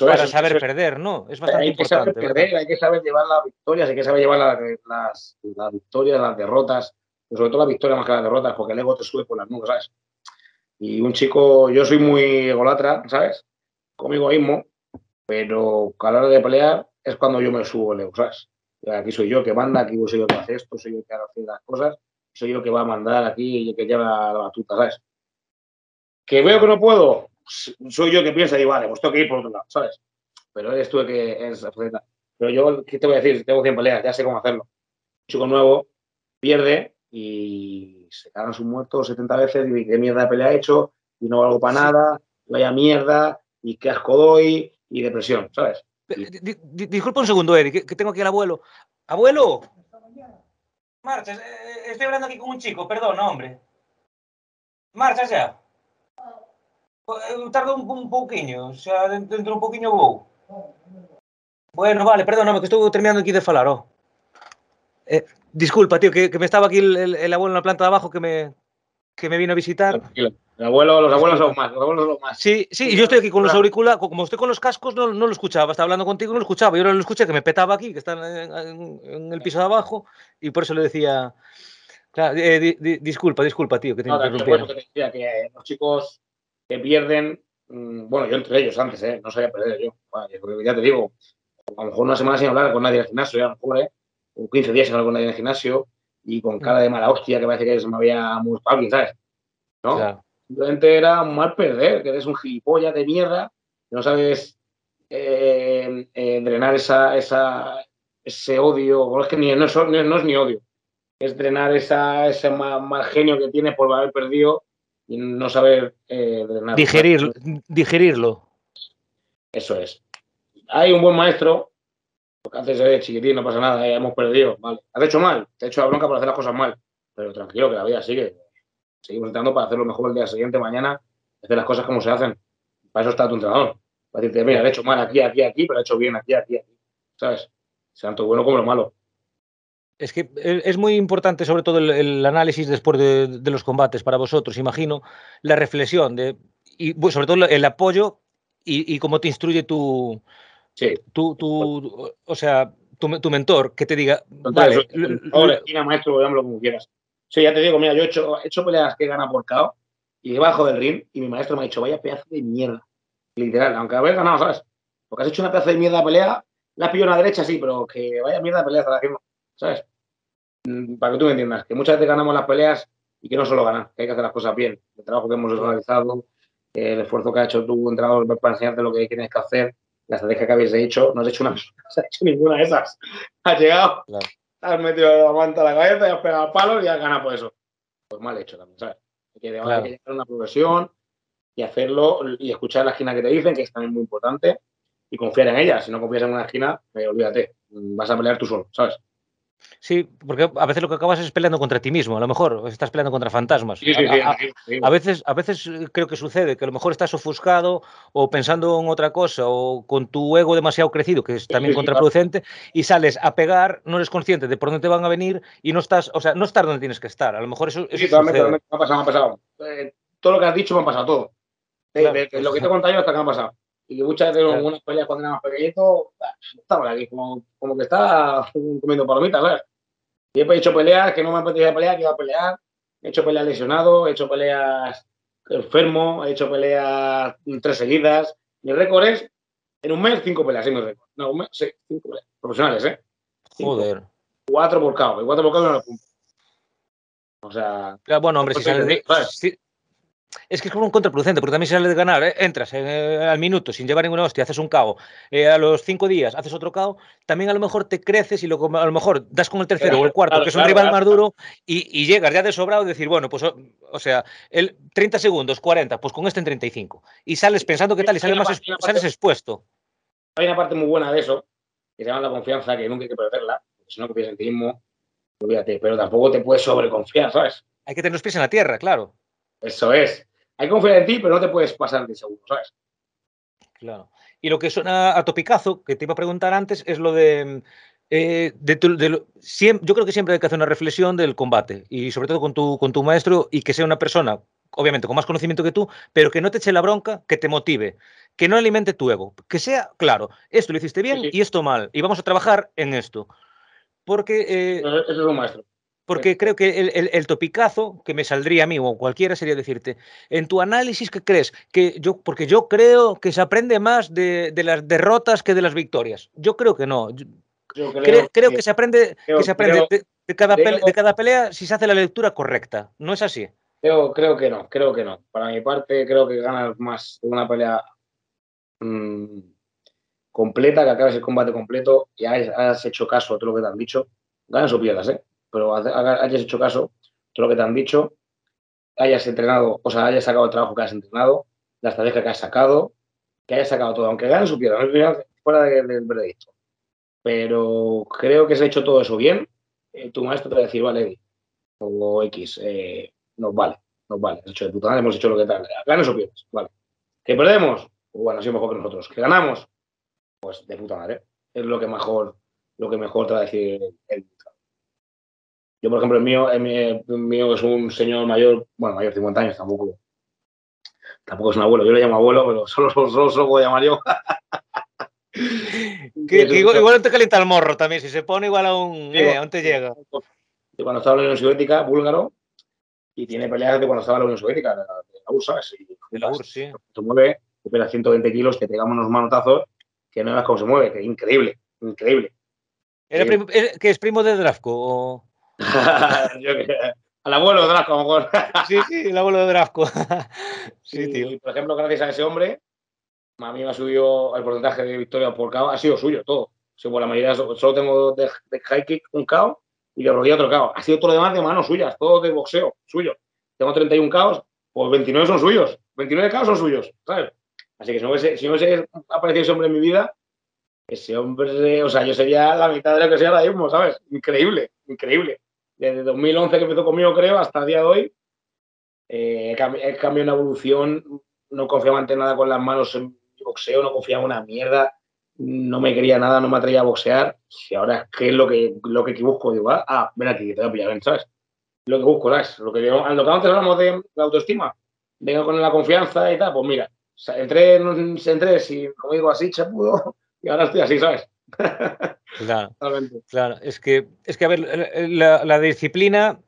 para saber perder, ¿no? Es bastante hay que Saber perder, hay que saber llevar las victorias, hay que saber llevar las, victorias, las derrotas, sobre todo las victorias más que las derrotas, porque el ego te sube por las nubes, ¿sabes? Y un chico, yo soy muy egolatra, ¿sabes? Conmigo mismo, pero a la hora de pelear es cuando yo me subo el ego, ¿sabes? Aquí soy yo que manda, aquí soy yo que hace esto, soy yo que hace las cosas, soy yo que va a mandar aquí y que lleva la batuta, ¿sabes? Que veo que no puedo, soy yo que piensa y vale, pues tengo que ir por otro lado, ¿sabes? Pero eres tú el que es la Pero yo, ¿qué te voy a decir? Tengo 100 peleas, ya sé cómo hacerlo. Un chico nuevo pierde y se cagan sus muertos 70 veces y qué mierda de pelea ha hecho y no valgo para nada, vaya mierda y qué asco doy y depresión, ¿sabes? Disculpa un segundo, Eric, que tengo aquí al abuelo. ¡Abuelo! Marcha, eh, eh, estoy hablando aquí con un chico, perdón, hombre. Marcha ya. Eh, tardo un, un o sea, dentro de un poquinho vou. Bueno, vale, perdón, que estoy terminando aquí de falar, oh. disculpa, tío, que, me estaba aquí el, abuelo en la planta de abajo que me, que me vino a visitar. Tranquilo. abuelo, los abuelos son más, los abuelos son más. Sí, sí, yo estoy aquí con los auriculares, como estoy con los cascos, no, no, lo escuchaba, estaba hablando contigo, no lo escuchaba, yo no lo escuché, que me petaba aquí, que está en, el piso de abajo, y por eso le decía, eh, disculpa, disculpa, tío, que te no, Bueno, que te decía que los chicos que pierden, mm, bueno, yo entre ellos antes, ¿eh? no sabía perder yo, ya te digo, a lo mejor una semana sin hablar con nadie en el gimnasio, ya a lo mejor, ¿eh? o 15 días sin hablar con nadie en el gimnasio, y con cara de mala hostia, que parece que se me había muy alguien, ¿sabes? ¿No? Simplemente era un mal perder, que eres un gilipollas de mierda, que no sabes eh, eh, drenar esa, esa, ese odio, no es que ni, no, es, no es ni odio, es drenar esa, ese mal, genio que tienes por haber perdido y no saber eh, drenar. Digerir, digerirlo. Eso es. Hay un buen maestro porque antes de chiquitín, no pasa nada, hemos perdido, vale. Has hecho mal, te he hecho la bronca por hacer las cosas mal, pero tranquilo, que la vida sigue. Seguimos intentando para hacerlo mejor el día siguiente, mañana, hacer las cosas como se hacen. Para eso está tu entrenador. Para decirte, mira, he hecho mal aquí, aquí, aquí, pero he hecho bien aquí, aquí, aquí. ¿Sabes? Tanto bueno como lo malo. Es que es muy importante, sobre todo, el, análisis después de, los combates para vosotros, imagino, la reflexión de, y sobre todo el apoyo y, cómo te instruye tu, sí. tu, tu o sea, tu, tu, mentor, que te diga, vale, ahora esquina, maestro, llámalo como quieras. Sí, ya te digo, mira, yo he hecho, he hecho peleas que gana por KO y debajo del ring y mi maestro me ha dicho, vaya pedazo de mierda. Literal, aunque haber ganado, ¿sabes? Porque has hecho una pedazo de mierda pelea, la has pillado a la derecha, sí, pero que vaya mierda pelea estás haciendo, ¿sabes? Mm, para que tú me entiendas, que muchas veces ganamos las peleas y que no solo ganar, que hay que hacer las cosas bien. El trabajo que hemos realizado, el esfuerzo que ha hecho tu entrenador para enseñarte lo que tienes que hacer, la estrategia que habéis hecho, no has hecho, una, no has hecho ninguna de esas. Has llegado, has metido la manta a la cabeza y has pegado palos y has ganado por eso. Pues mal hecho también, ¿sabes? Hay que, llegar a una progresión y hacerlo y escuchar la esquina que te dicen, que es también muy importante, y confiar en ella. Si no confías en una esquina, eh, olvídate, vas a pelear tú solo, ¿sabes? Sí, porque a veces lo que acabas es peleando contra ti mismo, a lo mejor estás peleando contra fantasmas. a, veces, a veces eh, creo que sucede que a lo mejor estás ofuscado o pensando en otra cosa o con tu ego demasiado crecido, que es también contraproducente, y sales a pegar, no eres consciente de por dónde te van a venir y no estás, o sea, no estás donde tienes que estar. A lo mejor eso, sí, totalmente, me ha pasado, me ha pasado. Eh, todo lo que has dicho me ha pasado todo. Eh, lo que te he contado yo hasta que me ha pasado. Y muchas veces en unas peleas cuando era más pequeñito, estaba aquí como, como que está comiendo palomitas, ¿sabes? Y he hecho peleas que no me han apetecido pelear, que iba a pelear. He hecho peleas lesionado, he hecho peleas enfermo, he hecho peleas tres seguidas. Mi récord es, en un mes, cinco peleas, sí, mi récord. No, un mes, sí, cinco peleas. Profesionales, ¿eh? Joder. Cuatro por KO, y cuatro por KO no lo punto. O sea... Bueno, hombre, si sale de, es que es como un contraproducente, porque también sale de ganar, ¿eh? entras eh, al minuto sin llevar ninguna hostia, haces un cao, eh, a los cinco días haces otro cao, también a lo mejor te creces y lo, a lo mejor das con el tercero o el cuarto, que es un rival más duro, y, llegas ya de sobrado y decir, bueno, pues o, sea, el 30 segundos, 40, pues con este en 35. Y sales pensando que tal y sales más sales expuesto. Hay una parte muy buena de eso, que se llama la confianza, que nunca hay que perderla, porque si no confías en ti mismo, olvídate, pero tampoco te puedes sobreconfiar, ¿sabes? Hay que tener los pies en la tierra, claro. Eso es. Hay que confiar en ti, pero no te puedes pasar de seguro, ¿sabes? Claro. Y lo que suena a topicazo, que te iba a preguntar antes, es lo de. Eh, yo creo que siempre hay que hacer una reflexión del combate y sobre todo con tu, con tu maestro y que sea una persona, obviamente con más conocimiento que tú, pero que no te eche la bronca, que te motive, que no alimente tu ego, que sea claro, esto lo hiciste bien y esto mal y vamos a trabajar en esto. Porque... Eh, eso es un maestro. Porque creo que el, topicazo que me saldría a mí o cualquiera sería decirte, en tu análisis, ¿qué crees? Que yo, porque yo creo que se aprende más de, las derrotas que de las victorias. Yo creo que no. creo, que, se aprende, que se aprende de, cada pelea, de cada pelea si se hace la lectura correcta. ¿No es así? Creo, creo que no, creo que no. Para mi parte, creo que ganas más de una pelea mm, completa, que acabes el combate completo y has, hecho caso a todo lo que te han dicho, ganas o pierdas, ¿eh? Pero hayas hecho caso, todo lo que te han dicho, hayas entrenado, o sea, hayas sacado el trabajo que has entrenado, la estrategia que has sacado, que hayas sacado todo, aunque ganes su pierda, fuera del veredicto. Pero creo que se ha hecho todo eso bien. Eh, tu maestro te va a decir, vale, o X, eh, nos vale, nos vale, has hecho de puta hemos hecho lo que tal, ganes o pierdas, vale. ¿Que perdemos? Pues bueno, sido mejor que nosotros. ¿Que ganamos? Pues de puta madre. Es lo que mejor, lo que mejor te va a decir el, yo, por ejemplo, el mío, el mío es un señor mayor, bueno, mayor, 50 años, tampoco, tampoco es un abuelo. Yo le llamo abuelo, pero solo, solo, solo, puedo llamar yo. igual, te calienta el morro también, si se pone igual aún, eh, aún te llega. De cuando estaba en la Unión Soviética, búlgaro, y tiene peleas de cuando estaba en la Unión Soviética, de la, URSS, ¿sabes? de la URSS, sí. Se mueve, supera 120 kilos, que pegamos unos manotazos, que no veas cómo se mueve, que es increíble, increíble. ¿Que es primo de Drafko? O... al abuelo de Drasco, a lo mejor. sí, sí, el abuelo de Drasco. sí, tío. por ejemplo, gracias a ese hombre, a mí me ha subido el porcentaje de victoria por KO, ha sido suyo todo. por la mayoría, solo tengo de, high kick un KO y de rodilla otro KO. Ha sido todo lo demás de manos suyas, todo de boxeo, suyo. Tengo 31 KOs, pues 29 son suyos. 29 KOs son suyos, ¿sabes? Así que si no hubiese, si no hubiese aparecido ese hombre en mi vida, ese hombre, o sea, yo sería la mitad de lo que soy ahora mismo, ¿sabes? Increíble, increíble desde 2011 que empezó conmigo, creo, hasta el día de hoy, eh, he cambiado una evolución, no confiaba ante nada con las manos en boxeo, no confiaba en una mierda, no me quería nada, no me atrevía a boxear. Y ahora, ¿qué es lo que, lo que busco? Digo, ah, ah ven aquí, te voy a pillar, ¿sabes? Lo que busco, ¿sabes? Lo que, lo que antes hablamos de la autoestima, venga con la confianza y tal, pues mira, entré, entré sin, como digo, así, chapudo, y ahora estoy así, ¿sabes? Claro, claro. Es que, es que a ver, la, la, disciplina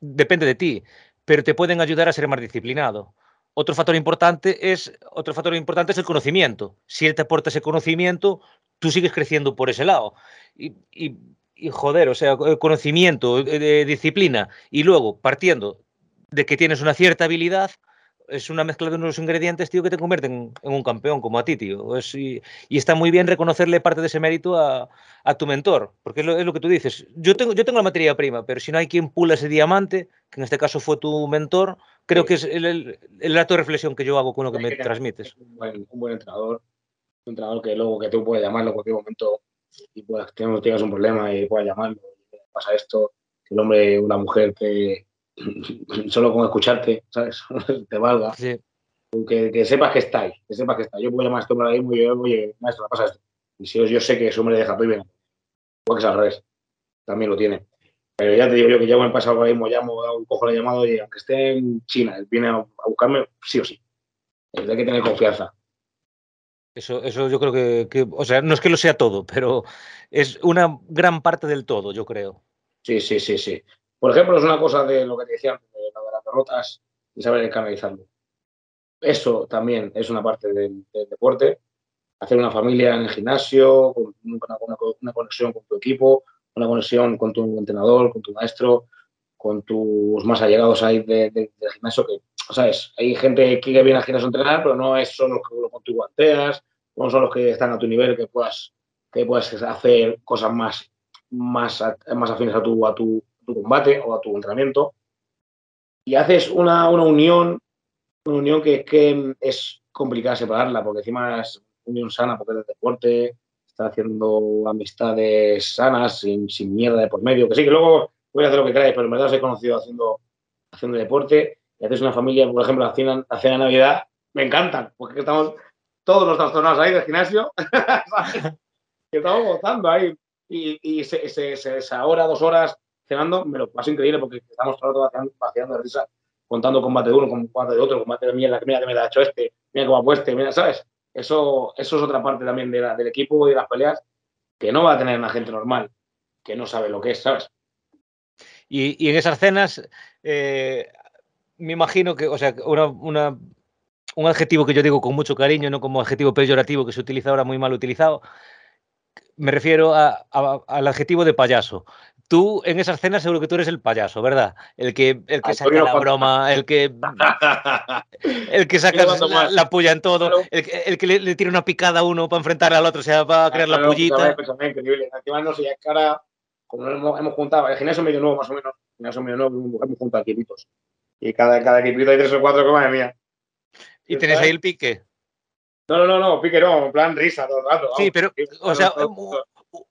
depende de ti, pero te pueden ayudar a ser más disciplinado. Otro factor importante es, otro factor importante es el conocimiento. Si él te aporta ese conocimiento, tú sigues creciendo por ese lado. Y, y, y joder, o sea, conocimiento, de disciplina, y luego partiendo de que tienes una cierta habilidad, es una mezcla de unos ingredientes, tío, que te convierten en un campeón, como a ti, tío. Es, y, y, está muy bien reconocerle parte de ese mérito a, a tu mentor, porque es lo, es lo, que tú dices. Yo tengo, yo tengo la materia prima, pero si no hay quien pula ese diamante, que en este caso fue tu mentor, creo sí. que es el, el, el, acto de reflexión que yo hago con lo que me que transmites. Un buen, un buen, entrenador, un entrenador que luego que tú puedes llamarlo en cualquier momento y puedas, tienes un problema y puedas llamarlo, y pasa esto, que el hombre la mujer te solo con escucharte, ¿sabes? te valga. Sí. Que, que, sepas que está ahí, que sepas que está. Yo puedo llamar a este hombre ahí y yo, oye, maestro, me pasa esto. Y si yo, yo sé que ese hombre deja todo y bien, pues es al revés, también lo tiene. Pero ya te digo yo que llevo en el pasado ahora mismo, llamo, cojo la llamada y aunque esté en China, él viene a, a buscarme sí o sí. Hay que tener confianza. Eso, eso yo creo que, que, o sea, no es que lo sea todo, pero es una gran parte del todo, yo creo. Sí, sí, sí, sí. Por ejemplo, es una cosa de lo que te decía antes, de, de las derrotas y saber canalizarlo. Eso también es una parte del, del, deporte. Hacer una familia en el gimnasio, con una, una, una, conexión con tu equipo, una conexión con tu entrenador, con tu maestro, con tus más allegados ahí de, de, del gimnasio. Que, ¿sabes? Hay gente que viene al gimnasio a entrenar, pero no es solo los que con tu guanteas, no son los que están a tu nivel, que puedas, que puedas hacer cosas más, más, más afines a tu, a tu tu combate o a tu entrenamiento y haces una, una unión, una unión que, que es complicada separarla, porque encima es unión sana, porque es de deporte, está haciendo amistades sanas, sin, sin mierda de por medio, que sí, que luego voy a hacer lo que queráis, pero en verdad os he conocido haciendo, haciendo deporte y haces una familia, por ejemplo, la cena, la cena de Navidad, me encantan, porque estamos todos los trastornados ahí del gimnasio, que estamos gozando ahí y, y se, se, se, esa hora, dos horas cenando, me lo paso increíble porque estamos todo el rato vaciando de risa, contando combate de uno, combate de otro, combate de mierda, mira que me ha hecho este, mira cómo ha puesto, mira, ¿sabes? Eso, eso es otra parte también de la, del equipo y de las peleas que no va a tener la gente normal, que no sabe lo que es, ¿sabes? Y, y en esas cenas, eh, me imagino que, o sea, una, una, un adjetivo que yo digo con mucho cariño, no como adjetivo peyorativo que se utiliza ahora muy mal utilizado, me refiero al adjetivo de payaso tú en esa escena seguro que tú eres el payaso, ¿verdad? El que, el que saca la broma, el que, el que saca la, la, puya en todo, el, el que le, le, tira una picada a uno para enfrentar al otro, o sea, para crear la pullita. Es increíble. Encima no sé, ya cara, como hemos, hemos juntado, el gimnasio medio nuevo más o menos, el gimnasio medio nuevo, hemos juntado equipitos. Y cada, cada equipito hay tres o cuatro que madre mía. ¿Y tenéis ahí el pique? No, no, no, no, pique no, en plan risa todo el rato. Sí, pero, o sea,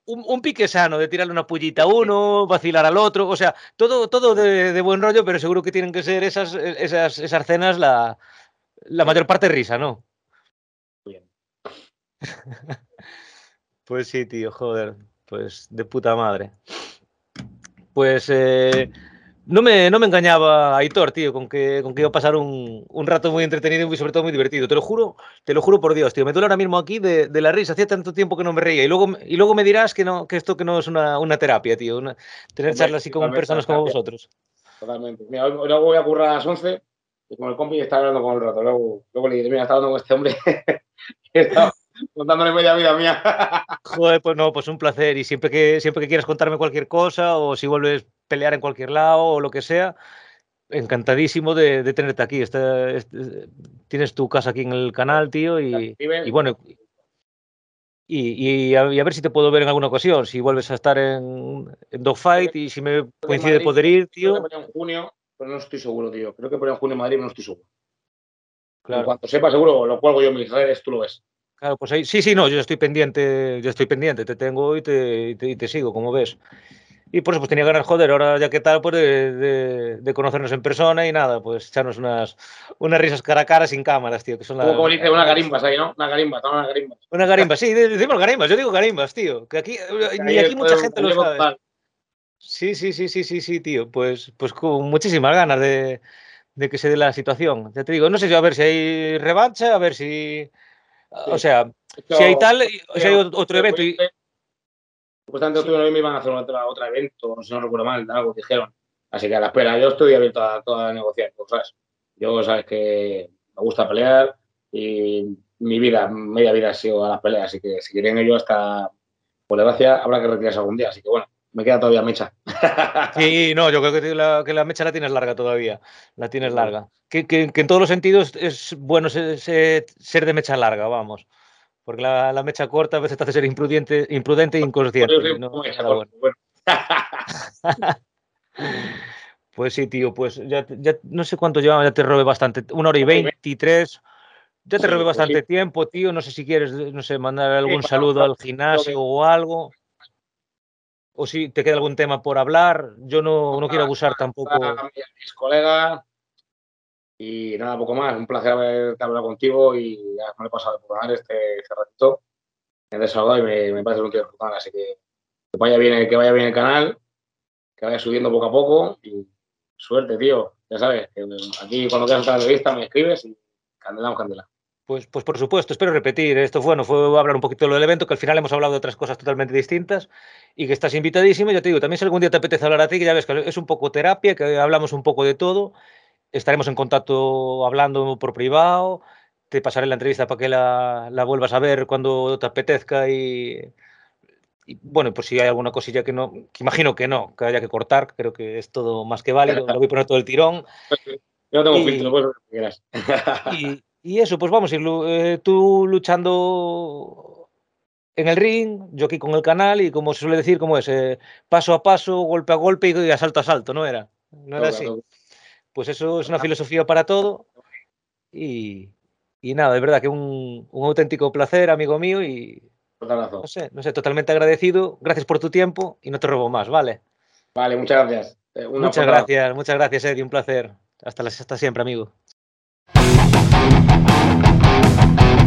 un, un, pique sano de tirarle una pullita a uno, vacilar al otro, o sea, todo, todo de, de, buen rollo, pero seguro que tienen que ser esas, esas, esas cenas la, la mayor parte risa, ¿no? Bien. pues sí, tío, joder, pues de puta madre. Pues eh, no me, no me engañaba Aitor, tío, con que, con que iba a pasar un, un, rato muy entretenido y sobre todo muy divertido. Te lo juro, te lo juro por Dios, tío. Me duele ahora mismo aquí de, de la risa. Hacía tanto tiempo que no me reía. Y luego, y luego me dirás que, no, que esto que no es una, una terapia, tío. Una, tener charlas así con personas como vosotros. Totalmente. Mira, luego voy a currar a las 11 y con el compi está hablando con el rato. Luego, luego le diré, mira, está hablando con este hombre. está contándole media vida mía. Joder, pues no, pues un placer. Y siempre que, siempre que quieras contarme cualquier cosa o si vuelves pelear en cualquier lado o lo que sea, encantadísimo de, de tenerte aquí. Este, este, tienes tu casa aquí en el canal, tío, y, y bueno, y, y, a, y, a, ver si te puedo ver en alguna ocasión, si vuelves a estar en, en Dogfight y si me coincide Madrid, poder ir, tío. Creo que en junio, pero no estoy seguro, tío. Creo que por en junio en Madrid no estoy seguro. Claro. En cuanto sepa, seguro, lo cuelgo yo en mis redes, tú lo ves. Claro, pues ahí, sí, sí, no, yo estoy pendiente, yo estoy pendiente, te tengo y te, y te, y te sigo, como ves. Y por eso pues tenía ganas, joder, ahora ya que tal, pues de, de, de, conocernos en persona y nada, pues echarnos unas, unas risas cara a cara sin cámaras, tío. Que son la, como dice, una garimbas ahí, ¿no? Una garimba, una garimba. Una garimba, sí, decimos garimbas, yo digo garimbas, tío. Que aquí, ni aquí mucha gente lo sabe. Sí, sí, sí, sí, sí, sí, tío. Pues, pues con muchísimas ganas de, de que se dé la situación. Ya te digo, no sé yo a ver si hay revancha, a ver si. O sea, si hay tal, o si hay otro evento. Y... Supuestamente otro me iban a hacer otro, otro evento, si no recuerdo mal, algo dijeron. Así que a la espera, yo estoy abierto a toda la negociación, ¿sabes? Yo sabes que me gusta pelear y mi vida, media vida ha sido a las peleas, así que si quieren ellos hasta, por desgracia, habrá que retirarse algún día, así que bueno, me queda todavía mecha. Sí, no, yo creo que la, que la mecha la tienes larga todavía, la tienes larga. Que, que, que en todos los sentidos es bueno ser, ser, de mecha larga, vamos. Porque la, la, mecha corta a veces te hace ser imprudente, imprudente e inconsciente. ¿no? Bueno. Bueno. Pues sí, tío, pues ya, ya no sé cuánto llevamos, ya te robé bastante, una hora y veintitrés. Ya te robé pues bastante tiempo, tío. No sé si quieres, no sé, mandar algún saludo al gimnasio o algo. O si te queda algún tema por hablar. Yo no, no quiero abusar tampoco. A mis colegas. Y nada, poco más. Un placer haber hablado contigo y ya me he pasado por ganar este, este ratito. Me he desahogado y me, me parece un tío brutal. Así que que vaya bien, que vaya bien el canal, que vaya subiendo poco a poco y Suerte, tío. Ya sabes, que aquí cuando quieras otra entrevista me escribes y candelamos candela. Pues, pues por supuesto, espero repetir. Esto bueno, fue hablar un poquito de lo del evento, que al final hemos hablado de otras cosas totalmente distintas y que estás invitadísimo. Ya te digo, también si algún día te apetece hablar a ti, que ya ves que es un poco terapia, que hablamos un poco de todo. Estaremos en contacto hablando por privado. Te pasaré la entrevista para que la, la vuelvas a ver cuando te apetezca y, y bueno, pues si hay alguna cosilla que no, que imagino que no, que haya que cortar, creo que es todo más que válido, lo voy a poner todo el tirón. Yo no tengo y, filtro, pues lo que quieras. Y, y, eso, pues vamos a ir eh, tú luchando en el ring, yo aquí con el canal y como se suele decir, como es, eh, paso a paso, golpe a golpe y asalto a asalto, ¿no era? No era así. Pues eso es una filosofía para todo y, y nada, de verdad que un, un auténtico placer, amigo mío, y no sé, no sé, totalmente agradecido. Gracias por tu tiempo y no te robo más, ¿vale? Vale, muchas gracias. Eh, muchas gracias, muchas gracias, Eddie. Un placer. Hasta, hasta siempre, amigo. Thank you.